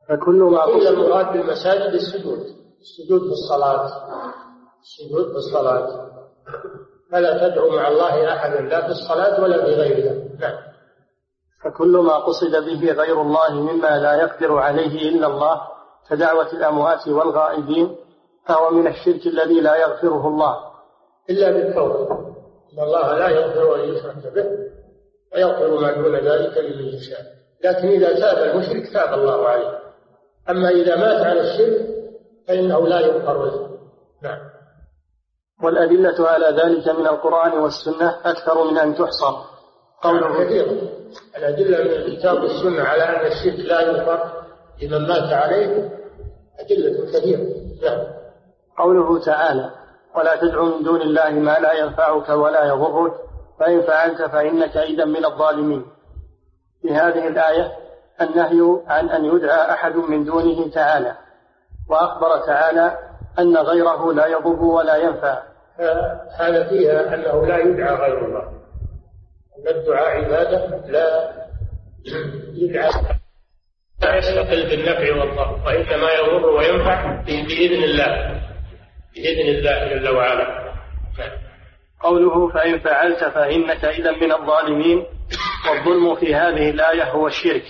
فكل ما قيل المراد بالمساجد السجود. السجود في الصلاة السجود في الصلاة فلا تدعو مع الله أحدا لا في الصلاة ولا في غيرها. نعم. فكل ما قصد به غير الله مما لا يقدر عليه إلا الله كدعوة الأموات والغائبين فهو من الشرك الذي لا يغفره الله. إلا بالتوبة إن الله لا يغفر أن يشرك به ويغفر ما دون ذلك لمن يشاء. لكن إذا تاب المشرك تاب الله عليه. أما إذا مات على الشرك فإنه لا يغفر له. نعم. والأدلة على ذلك من القرآن والسنة أكثر من أن تحصر. قوله كثيرة الأدلة من الكتاب والسنة على أن الشرك لا يغفر لمن مات عليه أدلة كثيرة نعم. قوله تعالى ولا تدع من دون الله ما لا ينفعك ولا يضرك فإن فعلت فإنك إذا من الظالمين. في هذه الآية النهي عن أن يدعى أحد من دونه تعالى وأخبر تعالى أن غيره لا يضر ولا ينفع. هذا فيها أنه لا يدعى غير الله. أن الدعاء عبادة لا يدعى. لا يستقل بالنفع والضر وإنما يضر وينفع بإذن الله بإذن الله جل وعلا. قوله فإن فعلت فإنك إذا من الظالمين والظلم في هذه الآية هو الشرك.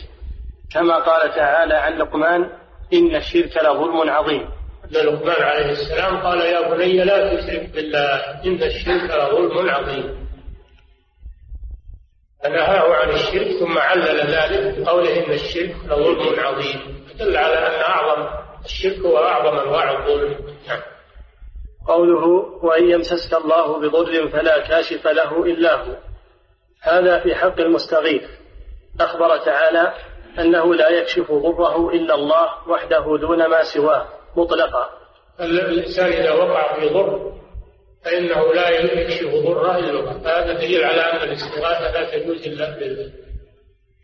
كما قال تعالى عن لقمان إن الشرك لظلم عظيم. لقمان عليه السلام قال يا بني لا تشرك بالله إن الشرك لظلم عظيم. فنهاه عن الشرك ثم علل ذلك بقوله إن الشرك لظلم عظيم. دل على أن أعظم الشرك هو أعظم أنواع الظلم. نعم. قوله وإن يمسسك الله بضر فلا كاشف له إلا هو. هذا في حق المستغيث. أخبر تعالى أنه لا يكشف ضره إلا الله وحده دون ما سواه مطلقا. الإنسان إذا وقع في ضر فإنه لا يكشف ضره إلا الله. هذا دليل على أن الاستغاثة لا تجوز إلا بالله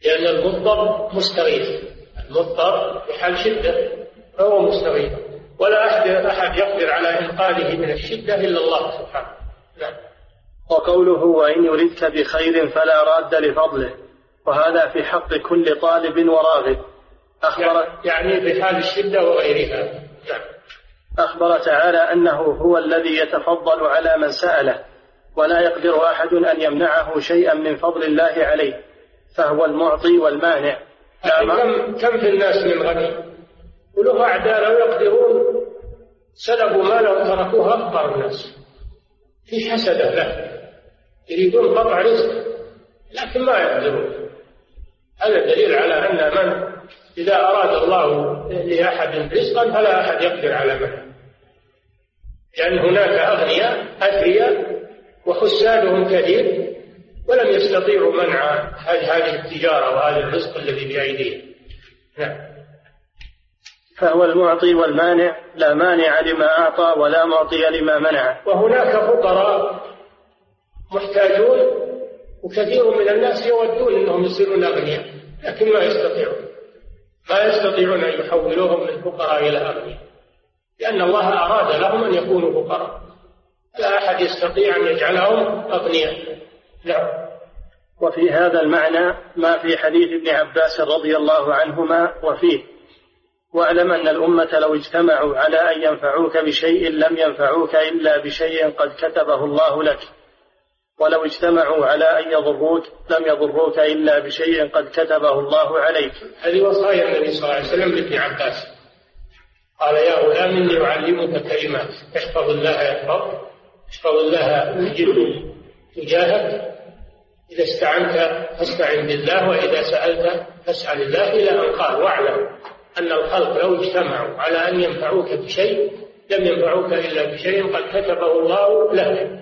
لأن المضطر مستغيث. المضطر في حال شدة فهو مستغيث. ولا أحد أحد يقدر على إنقاذه من الشدة إلا الله سبحانه. نعم. وقوله وإن يردك بخير فلا راد لفضله وهذا في حق كل طالب وراغب. أخبر يعني في حال الشدة وغيرها. نعم. أخبر تعالى أنه هو الذي يتفضل على من سأله ولا يقدر أحد أن يمنعه شيئا من فضل الله عليه فهو المعطي والمانع. كم كم في الناس من غني؟ وله أعداء لو يقدرون سلبوا ماله وتركوه أفقر الناس. في حسدة له يريدون قطع رزق لكن ما يقدرون. هذا دليل على أن من إذا أراد الله لأحد رزقا فلا أحد يقدر على منه لأن هناك أغنياء أثرياء وحسادهم كثير ولم يستطيعوا منع هذه التجارة وهذا الرزق الذي بأيديهم. نعم. فهو المعطي والمانع لا مانع لما أعطى ولا معطي لما منع. وهناك فقراء محتاجون وكثير من الناس يودون أنهم يصيرون أغنياء لكن ما يستطيعون. ما يستطيعون أن يحولوهم من فقراء إلى أغنياء لأن الله أراد لهم أن يكونوا فقراء. لا أحد يستطيع أن يجعلهم أغنياء. نعم. وفي هذا المعنى ما في حديث ابن عباس رضي الله عنهما وفيه. واعلم أن الأمة لو اجتمعوا على أن ينفعوك بشيء لم ينفعوك إلا بشيء قد كتبه الله لك. ولو اجتمعوا على أن يضروك لم يضروك إلا بشيء قد كتبه الله عليك. هذه وصايا النبي صلى الله عليه وسلم لابن عباس. قال يا غلام إني أعلمك كلمات. احفظ الله يحفظك. احفظ الله تجده تجاهك. إذا استعنت فاستعن بالله وإذا سألت فاسأل الله إلى أن قال. واعلم أن الخلق لو اجتمعوا على أن ينفعوك بشيء لم ينفعوك إلا بشيء قد كتبه الله لك.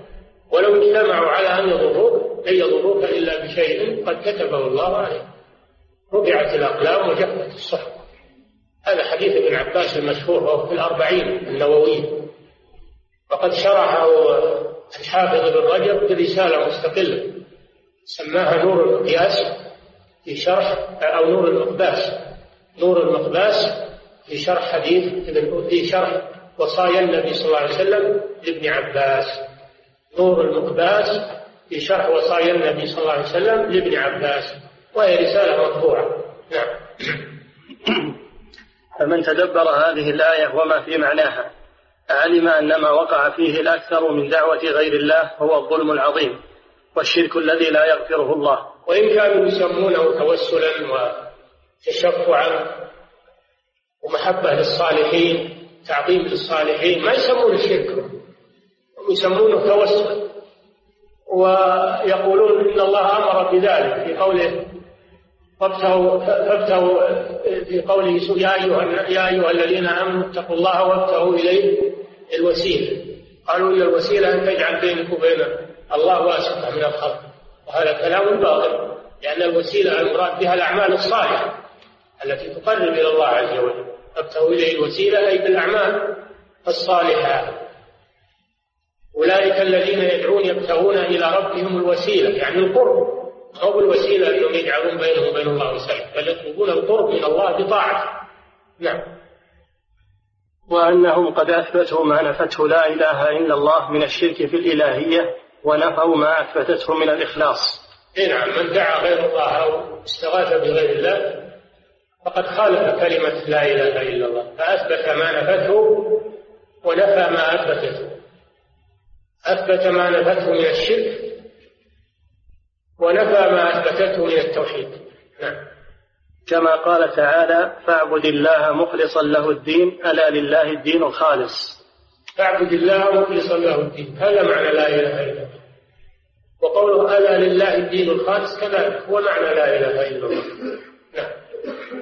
ولو اجتمعوا على أن يضروك لن يضروك إلا بشيء قد كتبه الله عليك رفعت الأقلام وجفت الصحف. هذا حديث ابن عباس المشهور وهو في الأربعين النووية وقد شرحه الحافظ ابن رجب برسالة مستقلة. سماها نور المقياس في شرح أو نور المقباس نور المقباس في شرح حديث في شرح وصايا النبي صلى الله عليه وسلم لابن عباس. نور المقباس في شرح وصايا النبي صلى الله عليه وسلم لابن عباس وهي رسالة مطبوعة. نعم. (clears throat) فمن تدبر هذه الآية وما في معناها علم أن ما وقع فيه الأكثر من دعوة غير الله هو الظلم العظيم والشرك الذي لا يغفره الله. وإن كانوا يسمونه توسلا وتشفعا ومحبة للصالحين تعظيم للصالحين ما يسمونه شرك. يسمونه توسل ويقولون إن الله أمر بذلك في قوله فابتغوا فابتغوا في قوله يا أيها يا أيها الذين آمنوا اتقوا الله وابتغوا إليه الوسيلة. قالوا ان الوسيلة أن تجعل بينك وبين الله واسطة من الخلق. وهذا كلام باطل لأن الوسيلة المراد بها الأعمال الصالحة التي تقرب إلى الله عز وجل. ابتغوا إليه الوسيلة أي بالأعمال الصالحة. أولئك الذين يدعون يبتغون إلى ربهم الوسيلة يعني القرب. أو الوسيلة أنهم يجعلون بينهم وبين الله وسيلة بل يطلبون القرب من الله بطاعته نعم. وأنهم قد أثبتوا ما نفته لا إله إلا الله من الشرك في الإلهية ونفوا ما أثبتته من الإخلاص. نعم من دعا غير الله أو استغاث بغير الله فقد خالف كلمة لا إله إلا الله فأثبت ما نفته ونفى ما أثبتته. أثبت ما نفته من الشرك ونفى ما أثبتته من التوحيد. نعم. كما قال تعالى فاعبد الله مخلصا له الدين ألا لله الدين الخالص. فاعبد الله مخلصا له الدين. هذا معنى لا إله إلا الله. وقوله ألا لله الدين الخالص كذلك هو معنى لا إله إلا الله. نعم.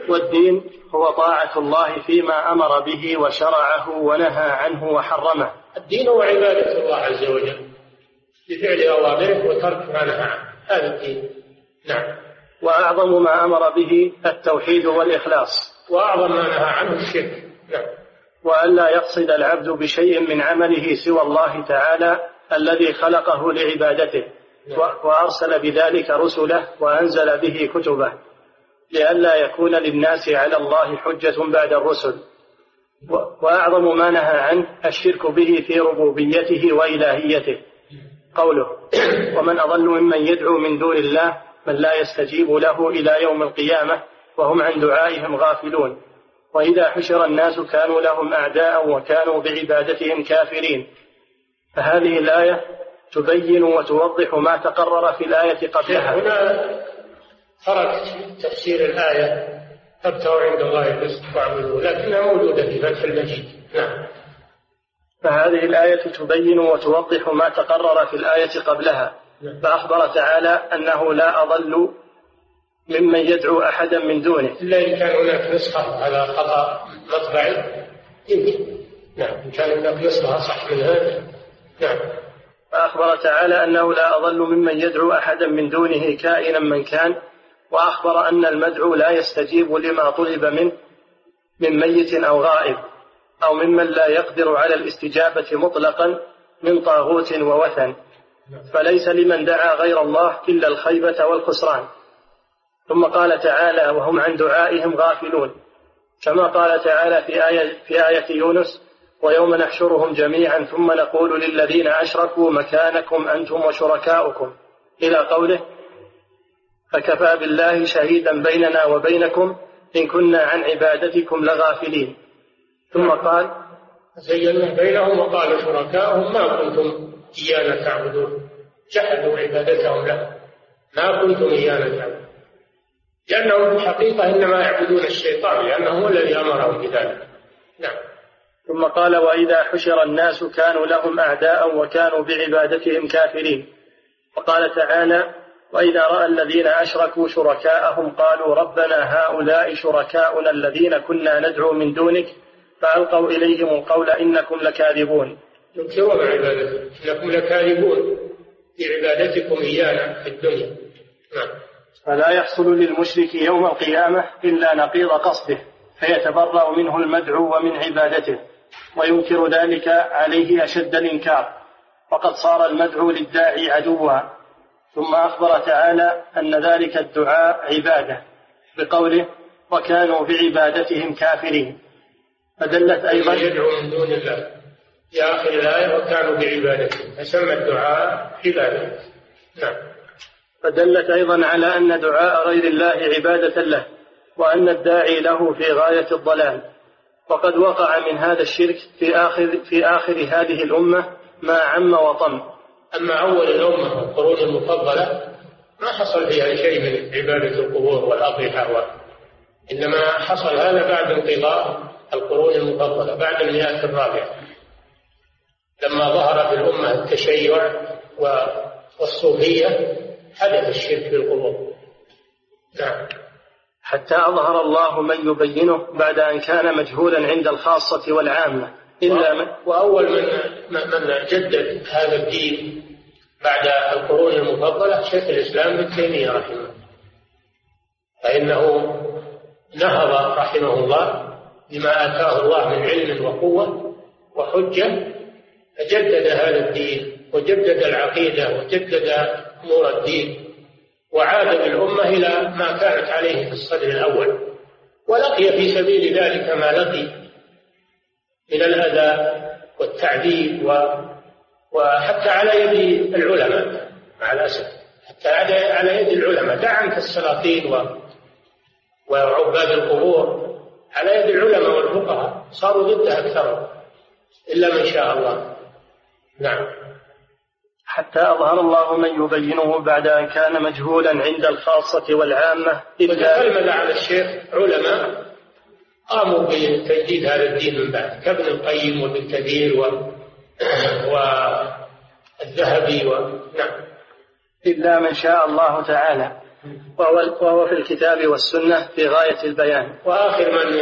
والدين هو طاعة الله فيما أمر به وشرعه ونهى عنه وحرمه. الدين هو عبادة الله عز وجل بفعل أوامره وترك ما نهى عنه. هذا الدين. نعم. وأعظم ما أمر به التوحيد والإخلاص. وأعظم ما نهى عنه الشرك. نعم. وأن لا يقصد العبد بشيء من عمله سوى الله تعالى الذي خلقه لعبادته. نعم. وأرسل بذلك رسله وأنزل به كتبه. لئلا يكون للناس على الله حجة بعد الرسل. وأعظم ما نهى عنه الشرك به في ربوبيته وإلهيته قوله ومن أضل ممن يدعو من دون الله من لا يستجيب له إلى يوم القيامة وهم عن دعائهم غافلون. وإذا حشر الناس كانوا لهم أعداء وكانوا بعبادتهم كافرين. فهذه الآية تبين وتوضح ما تقرر في الآية قبلها. هنا ترك تفسير الآية تبتغوا عند الله الرزق واعبدوه لكنها موجودة في فتح المجيد. نعم. فهذه الآية تبين وتوضح ما تقرر في الآية قبلها نعم. فأخبر تعالى أنه لا أضل ممن يدعو أحدا من دونه. إلا إن كان هناك نسخة على خطأ مطبعي يمكن. نعم إن كان هناك نسخة صح من هذا نعم. فأخبر تعالى أنه لا أضل ممن يدعو أحدا من دونه كائنا من كان وأخبر أن المدعو لا يستجيب لما طلب منه من ميت أو غائب أو ممن لا يقدر على الاستجابة مطلقا من طاغوت ووثن. فليس لمن دعا غير الله إلا الخيبة والخسران. ثم قال تعالى وهم عن دعائهم غافلون. كما قال تعالى في آية, في آية يونس ويوم نحشرهم جميعا ثم نقول للذين أشركوا مكانكم أنتم وشركاؤكم. إلى قوله فكفى بالله شهيدا بيننا وبينكم إن كنا عن عبادتكم لغافلين. ثم قال زينا بينهم وقال شركاؤهم ما كنتم إيانا تعبدون. جحدوا عبادتهم له. ما كنتم إيانا تعبدون. لأنهم في الحقيقة إنما يعبدون الشيطان لأنه هو الذي أمرهم بذلك. نعم. ثم قال وإذا حشر الناس كانوا لهم أعداء وكانوا بعبادتهم كافرين. وقال تعالى وإذا رأى الذين أشركوا شركاءهم قالوا ربنا هؤلاء شركاؤنا الذين كنا ندعو من دونك فألقوا إليهم القول إنكم لكاذبون. ينكرون عبادتكم. إنكم لكاذبون. في عبادتكم إيانا في الدنيا. نعم. فلا يحصل للمشرك يوم القيامة إلا نقيض قصده فيتبرأ منه المدعو ومن عبادته وينكر ذلك عليه أشد الإنكار. وقد صار المدعو للداعي عدوا. ثم أخبر تعالى أن ذلك الدعاء عبادة بقوله وكانوا بعبادتهم كافرين. فدلت أيضا يدعو من دون الله في آخر الآية وكانوا بعبادتهم. فسمى الدعاء عبادة. نعم. فدلت أيضا على أن دعاء غير الله عبادة له وأن الداعي له في غاية الضلال. وقد وقع من هذا الشرك في آخر في آخر هذه الأمة ما عم وطم. أما أول الأمة القرون المفضلة ما حصل فيها شيء من عبادة القبور والأضرحة إنما حصل هذا بعد انقضاء القرون المفضلة بعد المئة الرابعة. لما ظهر في الأمة التشيع والصوفية حدث الشرك في القبور. نعم. حتى أظهر الله من يبينه بعد أن كان مجهولا عند الخاصة والعامة. إلا من وأول من من جدد هذا الدين بعد القرون المفضلة شيخ الإسلام ابن تيمية رحمه الله. فإنه نهض رحمه الله بما آتاه الله من علم وقوة وحجة فجدد هذا الدين وجدد العقيدة وجدد أمور الدين وعاد بالأمة إلى ما كانت عليه في الصدر الأول. ولقي في سبيل ذلك ما لقي من الأذى والتعذيب و وحتى على يد العلماء مع الأسف. حتى على يد العلماء. دع عنك السلاطين و... وعباد القبور. على يد العلماء والفقهاء. صاروا ضده أكثرهم إلا من شاء الله. نعم. حتى أظهر الله من يبينه بعد أن كان مجهولا عند الخاصة والعامة إلا تلمذ على الشيخ؟ علماء قاموا بتجديد هذا الدين من بعد. كابن القيم وابن كثير و... (coughs) والذهبي و... نعم. إلا من شاء الله تعالى. وهو, وهو في الكتاب والسنة في غاية البيان. وآخر من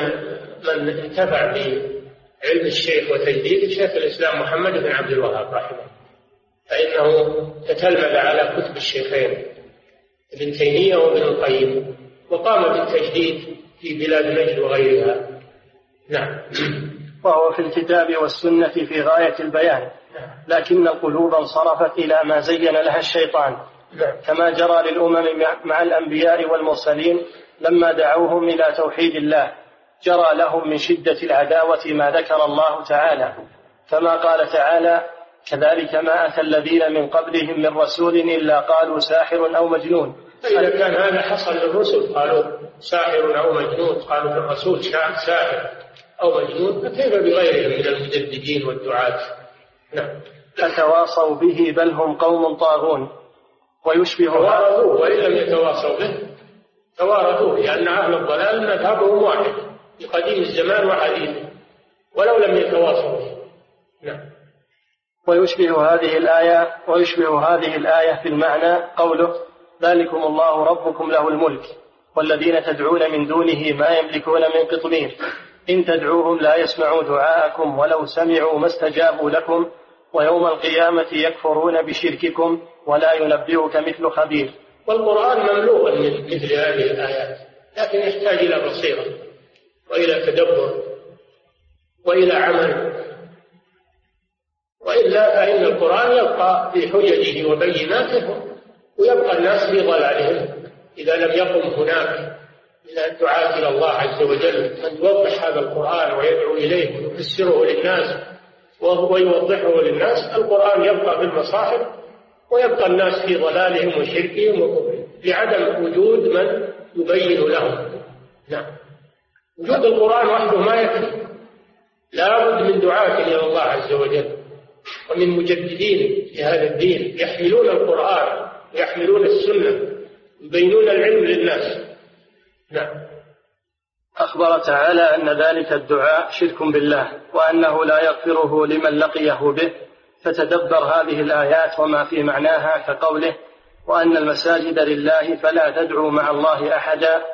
من انتفع بعلم الشيخ وتجديد شيخ الإسلام محمد بن عبد الوهاب رحمه الله. فإنه تتلمذ على كتب الشيخين ابن تيمية وابن القيم وقام بالتجديد في بلاد نجد وغيرها. نعم. وهو في الكتاب والسنة في غاية البيان لكن القلوب انصرفت إلى ما زين لها الشيطان. كما جرى للأمم مع الأنبياء والمرسلين لما دعوهم إلى توحيد الله جرى لهم من شدة العداوة ما ذكر الله تعالى. كما قال تعالى كذلك ما أتى الذين من قبلهم من رسول إلا قالوا ساحر أو مجنون فإذا كان هذا حصل للرسل قالوا ساحر أو مجنون قالوا للرسول ساحر. أو مجنون فكيف بغيرهم من المجددين والدعاة؟ نعم. أتواصوا به بل هم قوم طاغون ويشبه تواردوه وإن لم يتواصوا به تواردوه لأن أهل الضلال مذهبهم واحد في قديم الزمان وحديثه ولو لم يتواصوا به. نعم. ويشبه هذه الآية ويشبه هذه الآية في المعنى قوله ذلكم الله ربكم له الملك والذين تدعون من دونه ما يملكون من قطمير إن تدعوهم لا يسمعوا دعاءكم ولو سمعوا ما استجابوا لكم ويوم القيامة يكفرون بشرككم ولا ينبئك مثل خبير. والقرآن مملوء من مثل هذه الآيات لكن يحتاج إلى بصيرة وإلى تدبر وإلى عمل. وإلا فإن القرآن يبقى في حججه وبيناته ويبقى الناس في ضلالهم إذا لم يقم هناك من الدعاة إلى الله عز وجل من يوضح هذا القرآن ويدعو إليه ويفسره للناس ويوضحه للناس. القرآن يبقى في المصاحف ويبقى الناس في ضلالهم وشركهم لعدم وجود من يبين لهم. نعم. وجود القرآن وحده ما يكفي. لا بد من دعاة إلى الله عز وجل ومن مجددين لهذا الدين يحملون القرآن ويحملون السنة يبينون العلم للناس. نعم. أخبر تعالى أن ذلك الدعاء شرك بالله وأنه لا يغفره لمن لقيه به فتدبر هذه الآيات وما في معناها كقوله وأن المساجد لله فلا تدعوا مع الله أحدا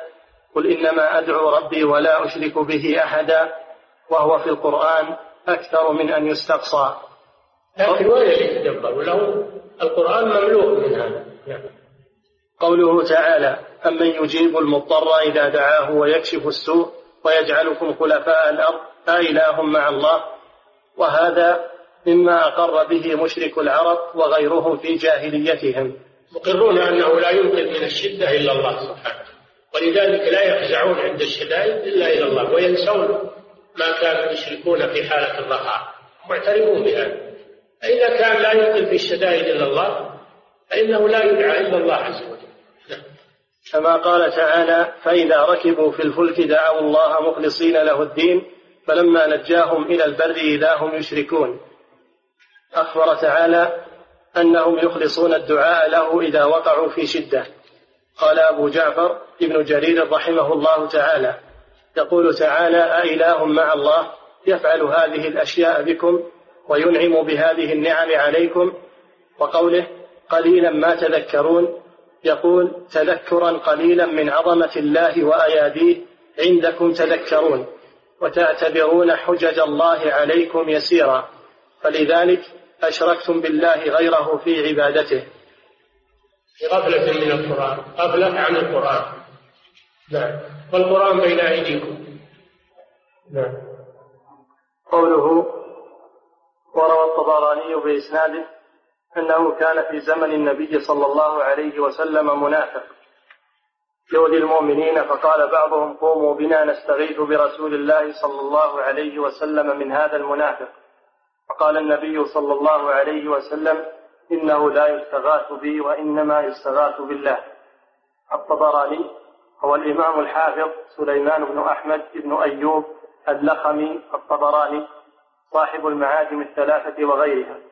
قل إنما أدعو ربي ولا أشرك به أحدا وهو في القرآن أكثر من أن يستقصى. لكن وين يتدبر وله القرآن مملوء من هذا. نعم. قوله تعالى أمن يجيب المضطر إذا دعاه ويكشف السوء ويجعلكم خلفاء الأرض أإله مع الله؟ وهذا مما أقر به مشرك العرب وغيرهم في جاهليتهم. مقرون أنه لا ينقذ من الشدة إلا الله سبحانه ولذلك لا يفزعون عند الشدائد إلا إلى الله وينسون ما كانوا يشركون في حالة الرخاء. معترفون بهذا. فإذا كان لا ينقذ في الشدائد إلا الله فإنه لا يدعى إلا الله عز وجل. كما قال تعالى فإذا ركبوا في الفلك دعوا الله مخلصين له الدين فلما نجاهم إلى البر إذا هم يشركون. أخبر تعالى أنهم يخلصون الدعاء له إذا وقعوا في شدة. قال أبو جعفر ابن جرير رحمه الله تعالى يقول تعالى أإله مع الله يفعل هذه الأشياء بكم وينعم بهذه النعم عليكم؟ وقوله قليلا ما تذكرون يقول تذكرا قليلا من عظمة الله وأياديه عندكم تذكرون وتعتبرون حجج الله عليكم يسيرا. فلذلك أشركتم بالله غيره في عبادته. في غفلة من القرآن غفلة عن القرآن. نعم. والقرآن بين أيديكم. نعم. قوله وروى الطبراني بإسناده أنه كان في زمن النبي صلى الله عليه وسلم منافق. يؤذي المؤمنين فقال بعضهم قوموا بنا نستغيث برسول الله صلى الله عليه وسلم من هذا المنافق. فقال النبي صلى الله عليه وسلم إنه لا يستغاث بي وإنما يستغاث بالله. الطبراني هو الإمام الحافظ سليمان بن أحمد بن أيوب اللخمي الطبراني صاحب المعاجم الثلاثة وغيرها.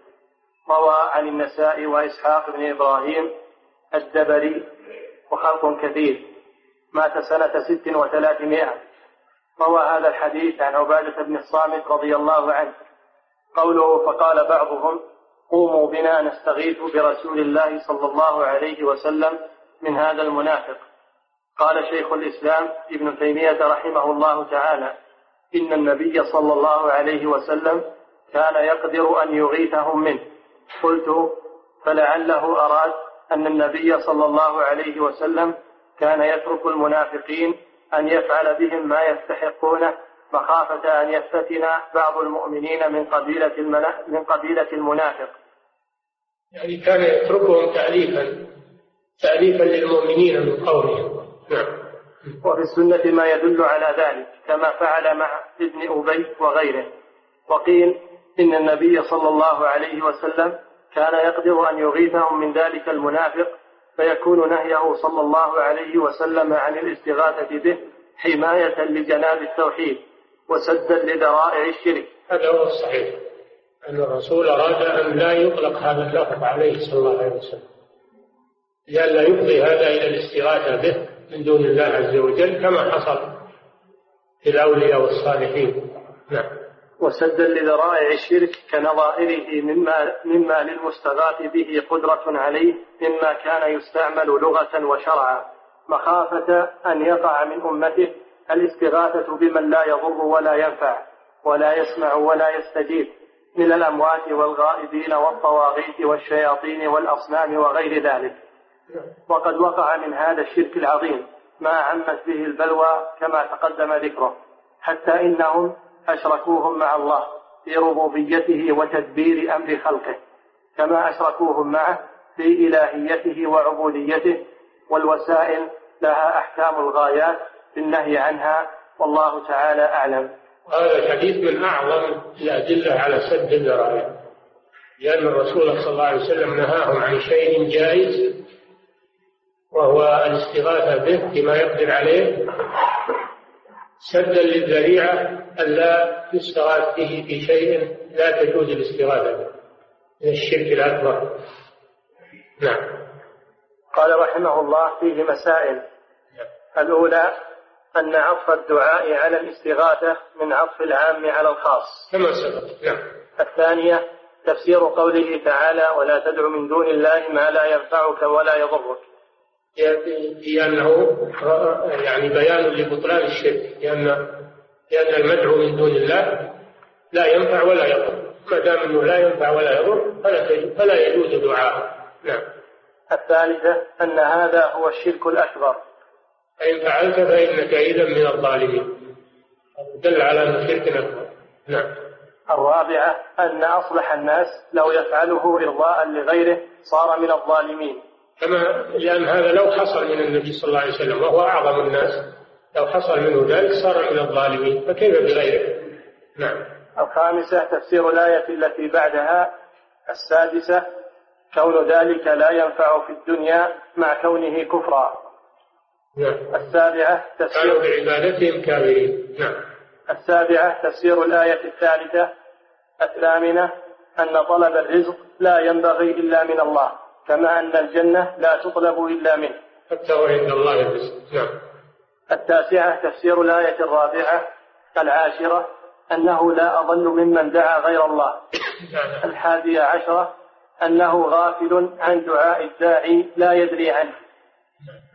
روى عن النساء وإسحاق بن إبراهيم الدبري وخلق كثير مات سنة ست وثلاثمائة. روى هذا الحديث عن عبادة بن الصامت رضي الله عنه. قوله فقال بعضهم قوموا بنا نستغيث برسول الله صلى الله عليه وسلم من هذا المنافق. قال شيخ الإسلام ابن تيمية رحمه الله تعالى إن النبي صلى الله عليه وسلم كان يقدر أن يغيثهم منه. قلت فلعله أراد أن النبي صلى الله عليه وسلم كان يترك المنافقين أن يفعل بهم ما يستحقونه مخافة أن يفتتن بعض المؤمنين من قبيلة من قبيلة المنافق. يعني كان يتركهم تأليفا تأليفا للمؤمنين من قولهم. نعم. وفي السنة ما يدل على ذلك كما فعل مع ابن أبي وغيره. وقيل إن النبي صلى الله عليه وسلم كان يقدر أن يغيثهم من ذلك المنافق فيكون نهيه صلى الله عليه وسلم عن الاستغاثة به حماية لجناب التوحيد وسدا لذرائع الشرك. هذا هو الصحيح أن الرسول أراد أن لا يطلق هذا اللفظ عليه صلى الله عليه وسلم. لئلا يفضي هذا إلى الاستغاثة به من دون الله عز وجل كما حصل في الأولياء والصالحين. نعم. وسدا لذرائع الشرك كنظائره مما مما للمستغاث به قدرة عليه مما كان يستعمل لغة وشرعا. مخافة أن يقع من أمته الاستغاثة بمن لا يضر ولا ينفع ولا يسمع ولا يستجيب من الأموات والغائبين والطواغيت والشياطين والأصنام وغير ذلك. وقد وقع من هذا الشرك العظيم ما عمت به البلوى كما تقدم ذكره. حتى إنهم أشركوهم مع الله في ربوبيته وتدبير أمر خلقه كما أشركوهم معه في إلهيته وعبوديته والوسائل لها أحكام الغايات في النهي عنها والله تعالى أعلم. هذا الحديث من أعظم الأدلة على سد الذرائع لأن الرسول صلى الله عليه وسلم نهاهم عن شيء جائز وهو الاستغاثة به فيما يقدر عليه سدا للذريعة ألا يستغاث به في شيء لا تجوز الاستغاثة به. من الشرك الأكبر. نعم. قال رحمه الله فيه مسائل. الأولى أن عطف الدعاء على الاستغاثة من عطف العام على الخاص. كما سبق. نعم. الثانية تفسير قوله تعالى ولا تدع من دون الله ما لا ينفعك ولا يضرك. في أنه يعني بيان لبطلان الشرك لأن لأن المدعو من دون الله لا ينفع ولا يضر. ما دام أنه لا ينفع ولا يضر فلا فلا يجوز دعاءه. نعم. الثالثة أن هذا هو الشرك الأكبر. فإن فعلت فإنك إذا من الظالمين. دل على أنه شرك أكبر. نعم. الرابعة أن أصلح الناس لو يفعله إرضاء لغيره صار من الظالمين. كما لأن هذا لو حصل من النبي صلى الله عليه وسلم وهو أعظم الناس لو حصل منه ذلك صار من الظالمين فكيف بغيره؟ نعم. الخامسة تفسير الآية التي بعدها السادسة كون ذلك لا ينفع في الدنيا مع كونه كفرا. نعم. السابعة تفسير كانوا بعبادتهم كافرين. نعم. السابعة تفسير الآية الثالثة الثامنة أن طلب الرزق لا ينبغي إلا من الله. كما أن الجنة لا تطلب إلا منه. حتى وعند الله نعم التاسعة تفسير الآية الرابعة العاشرة أنه لا أضل ممن دعا غير الله. (coughs) الحادية عشرة أنه غافل عن دعاء الداعي لا يدري عنه.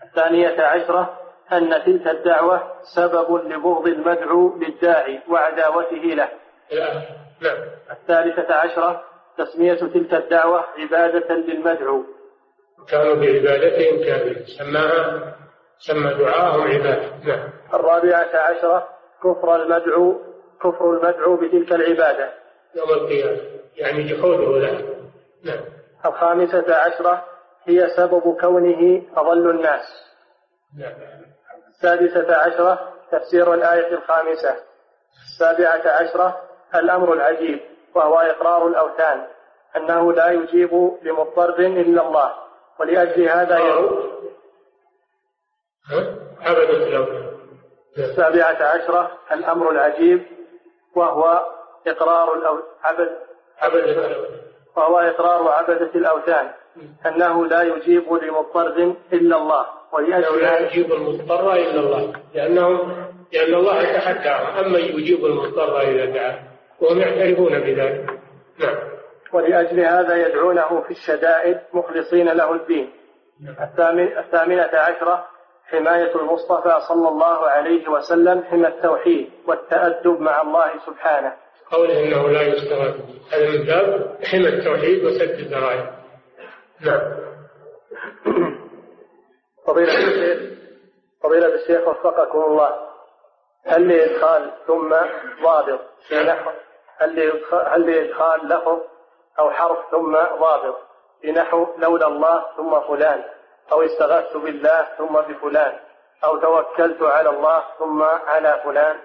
الثانية عشرة أن تلك الدعوة سبب لبغض المدعو للداعي وعداوته له. نعم. الثالثة عشرة تسمية تلك الدعوة عبادة للمدعو. كانوا بعبادتهم كافرين سماها سمى دعاءهم عبادة. نعم. الرابعة عشرة كفر المدعو كفر المدعو بتلك العبادة. يوم القيامة يعني جحوده له. نعم. الخامسة عشرة هي سبب كونه أضل الناس. نعم. السادسة عشرة تفسير الآية الخامسة. السابعة عشرة الأمر العجيب. وهو إقرار الأوثان أنه لا يجيب لمضطر إلا الله. ولأجل هذا يقول السابعة عشرة الأمر العجيب وهو إقرار الأو... عبد. عبد وهو إقرار عبدة الأوثان أنه لا يجيب لمضطر إلا الله. ولأجل لا يجيب المضطر إلا الله. لأنهم لأن الله يتحداهم أما يجيب المضطر إذا دعاه وهم يعترفون بذلك. نعم. ولأجل هذا يدعونه في الشدائد مخلصين له الدين. الثامن الثامنة عشرة حماية المصطفى صلى الله عليه وسلم حمى التوحيد والتأدب مع الله سبحانه. قوله إنه لا يستغاث هذا من باب حمى التوحيد وسد الذرائع. نعم. (coughs) فضيلة الشيخ فضيلة الشيخ وفقكم الله. هل لإدخال ثم ضابط في نحو هل لإدخال لفظ أو حرف ثم ضابط. في نحو لولا الله ثم فلان. أو استغثت بالله ثم بفلان. أو توكلت على الله ثم على فلان.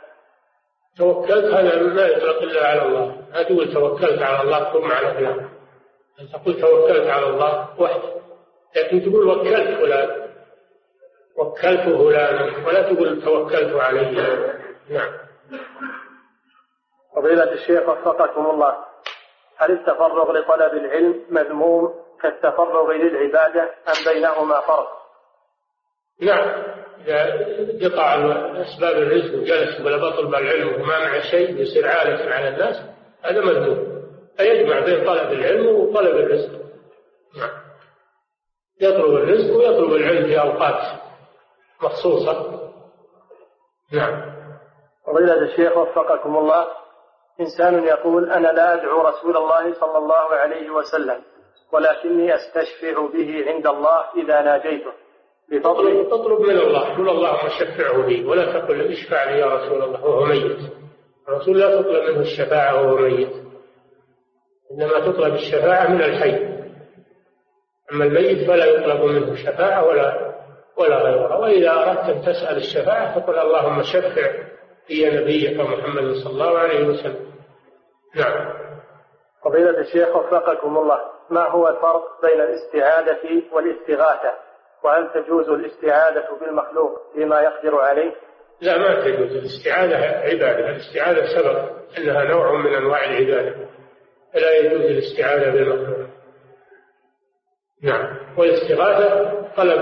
توكلت هذا لا يطلق إلا على الله. لا تقول توكلت على الله ثم على فلان. أن تقول توكلت على الله وحده. لكن تقول وكلت فلان. وكلت فلانا. ولا تقول توكلت عليه نعم. فضيلة الشيخ وفقكم الله. هل التفرغ لطلب العلم مذموم كالتفرغ للعبادة أم بينهما فرق؟ نعم. إذا قطع أسباب الرزق وجلس ولا بطلب العلم وما مع شيء يصير عالة على الناس هذا مذموم. فيجمع بين طلب العلم وطلب الرزق. نعم. يطلب الرزق ويطلب العلم في أوقات مخصوصة. نعم. فضيلة الشيخ وفقكم الله. إنسان يقول أنا لا أدعو رسول الله صلى الله عليه وسلم ولكني أستشفع به عند الله إذا ناجيته. بفضل تطلب من الله قل اللهم شفعه لي ولا تقل اشفع لي يا رسول الله وهو ميت. الرسول لا تطلب منه الشفاعة وهو ميت. إنما تطلب الشفاعة من الحي. أما الميت فلا يطلب منه شفاعة ولا ولا غيرها. وإذا أردت أن تسأل الشفاعة فقل اللهم شفع في نبيك محمد صلى الله عليه وسلم. نعم. فضيلة الشيخ وفقكم الله ما هو الفرق بين الاستعاذة والاستغاثة؟ وهل تجوز الاستعاذة بالمخلوق فيما يقدر عليه؟ لا ما تجوز. الاستعاذة عبادة. الاستعاذة سبب أنها نوع من أنواع العبادة. فلا يجوز الاستعاذة بالمخلوق. نعم. والاستغاثة طلب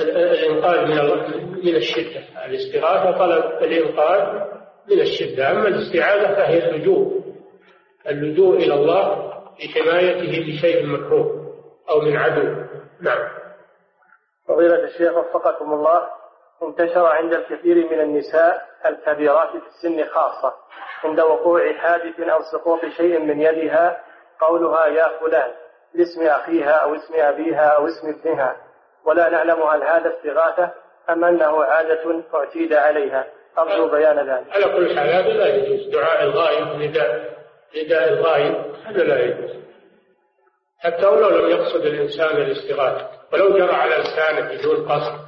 الإنقاذ من من الشدة. الاستغاثة طلب الإنقاذ من الشدة. أما الاستعاذة فهي اللجوء. اللجوء إلى الله لحمايته بشيء مكروه أو من عدو. نعم. فضيلة الشيخ وفقكم الله انتشر عند الكثير من النساء الكبيرات في السن خاصة عند وقوع حادث أو سقوط شيء من يدها قولها يا فلان لاسم أخيها أو اسم أبيها أو اسم ابنها. ولا نعلم هل هذا استغاثة أم أنه عادة أعتيد عليها. أرجو بيان ذلك. على كل حال هذا لا يجوز. دعاء الغائب نداء نداء الغائب هذا لا يجوز. حتى ولو لم يقصد الإنسان الاستغاثة ولو جرى على لسانه بدون قصد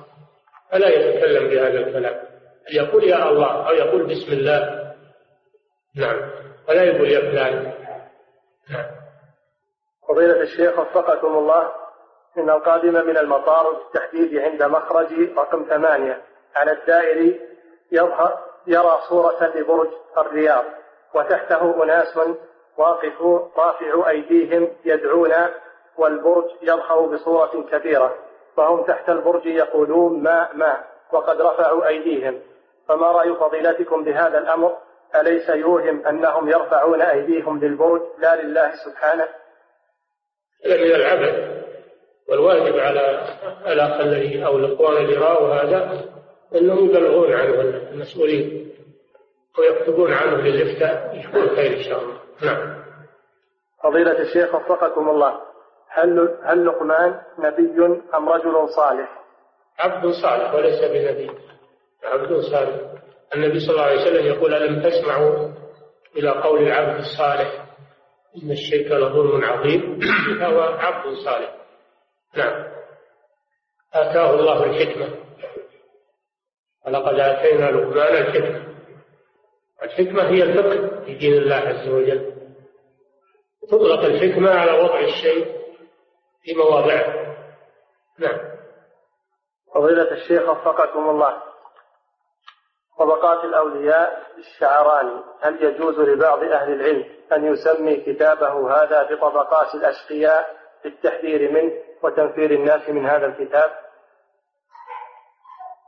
فلا يتكلم بهذا الكلام. يقول يا الله أو يقول بسم الله؟ نعم. ولا يقول يا فلان؟ نعم. فضيلة الشيخ وفقكم الله. إن القادم من المطار بالتحديد عند مخرج رقم ثمانية على الدائري يظهر يرى صورة لبرج الرياض وتحته أناس واقفوا رافعوا أيديهم يدعون والبرج يضخم بصورة كبيرة فهم تحت البرج يقولون ماء ماء وقد رفعوا أيديهم. فما رأي فضيلتكم بهذا الأمر؟ أليس يوهم أنهم يرفعون أيديهم للبرج؟ لا لله سبحانه. هذا من العبث والواجب على الأخ الذي أو الإخوان اللي رأوا هذا أنهم يبلغون عنه المسؤولين ويكتبون عنه للإفتاء يكون خير إن شاء الله. نعم. فضيلة الشيخ وفقكم الله هل هل لقمان نبي أم رجل صالح؟ عبد صالح وليس بنبي. عبد صالح. النبي صلى الله عليه وسلم يقول ألم تسمعوا إلى قول العبد الصالح؟ إن الشرك لظلم عظيم. (clears throat) فهو عبد صالح. نعم. آتاه الله الحكمة. ولقد آتينا لقمان الحكمة. الحكمة هي الفقه في دين الله عز وجل. تطلق الحكمة على وضع الشيء في مواضعه. نعم. فضيلة الشيخ وفقكم الله. طبقات الأولياء الشعراني هل يجوز لبعض أهل العلم أن يسمي كتابه هذا بطبقات الأشقياء للتحذير منه وتنفير الناس من هذا الكتاب؟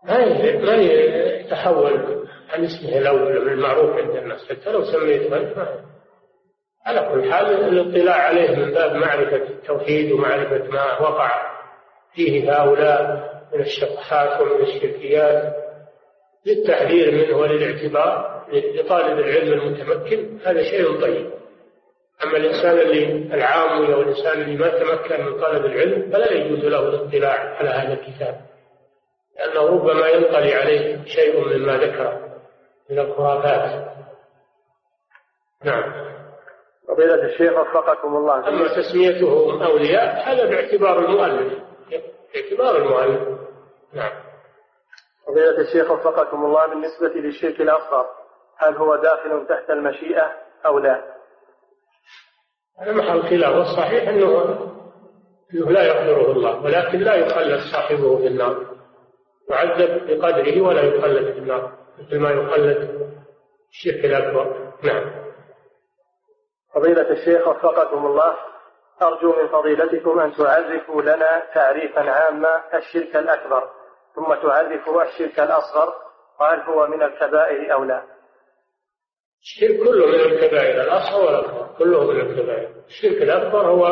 ما يتحول عن اسمه الأول المعروف عند الناس. حتى لو سميته أنت على كل حال الاطلاع عليه من باب معرفة التوحيد ومعرفة ما وقع فيه هؤلاء من الشطحات ومن الشركيات للتحذير منه وللاعتبار لطالب العلم المتمكن. هذا شيء طيب. أما الإنسان اللي العام أو الإنسان اللي ما تمكن من طلب العلم فلا يجوز له الاطلاع على هذا الكتاب. لأنه ربما ينطلي عليه شيء مما ذكر من الخرافات. نعم. فضيلة الشيخ وفقكم الله أما تسميته أولياء هذا باعتبار المؤلف. باعتبار المؤلف. نعم. فضيلة الشيخ وفقكم الله بالنسبة للشرك الأصغر هل هو داخل تحت المشيئة أو لا؟ هذا محل خلاف والصحيح أنه أنه لا يقدره الله ولكن لا يخلد صاحبه في النار. يعذب بقدره ولا يخلد في النار مثل ما يخلد. الشرك الأكبر. نعم. فضيلة الشيخ وفقكم الله. أرجو من فضيلتكم أن تعرفوا لنا تعريفا عاما الشرك الأكبر. ثم تعرفوا الشرك الأصغر. وهل هو من الكبائر أو لا؟ الشرك كله من الكبائر. الأصغر والأكبر. كله من الكبائر. الشرك الأكبر هو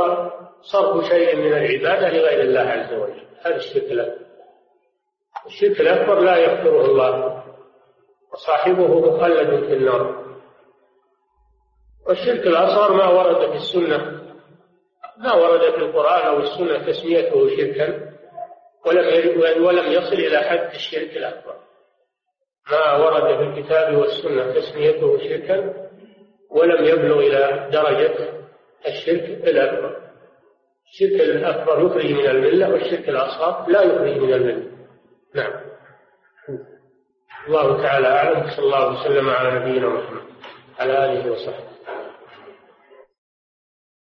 صرف شيء من العبادة لغير الله عز وجل. هذا الشرك الأكبر. الشرك الأكبر لا يغفره الله وصاحبه مخلد في النار. والشرك الأصغر ما ورد في السنة ما ورد في القرآن أو السنة تسميته شركا ولم ولم يصل إلى حد الشرك الأكبر. ما ورد في الكتاب والسنة تسميته شركا ولم يبلغ إلى درجة الشرك الأكبر. الشرك الأكبر يخرج من الملة والشرك الأصغر لا يخرج من الملة. نعم. الله تعالى أعلم صلى الله وسلم على نبينا محمد على آله وصحبه.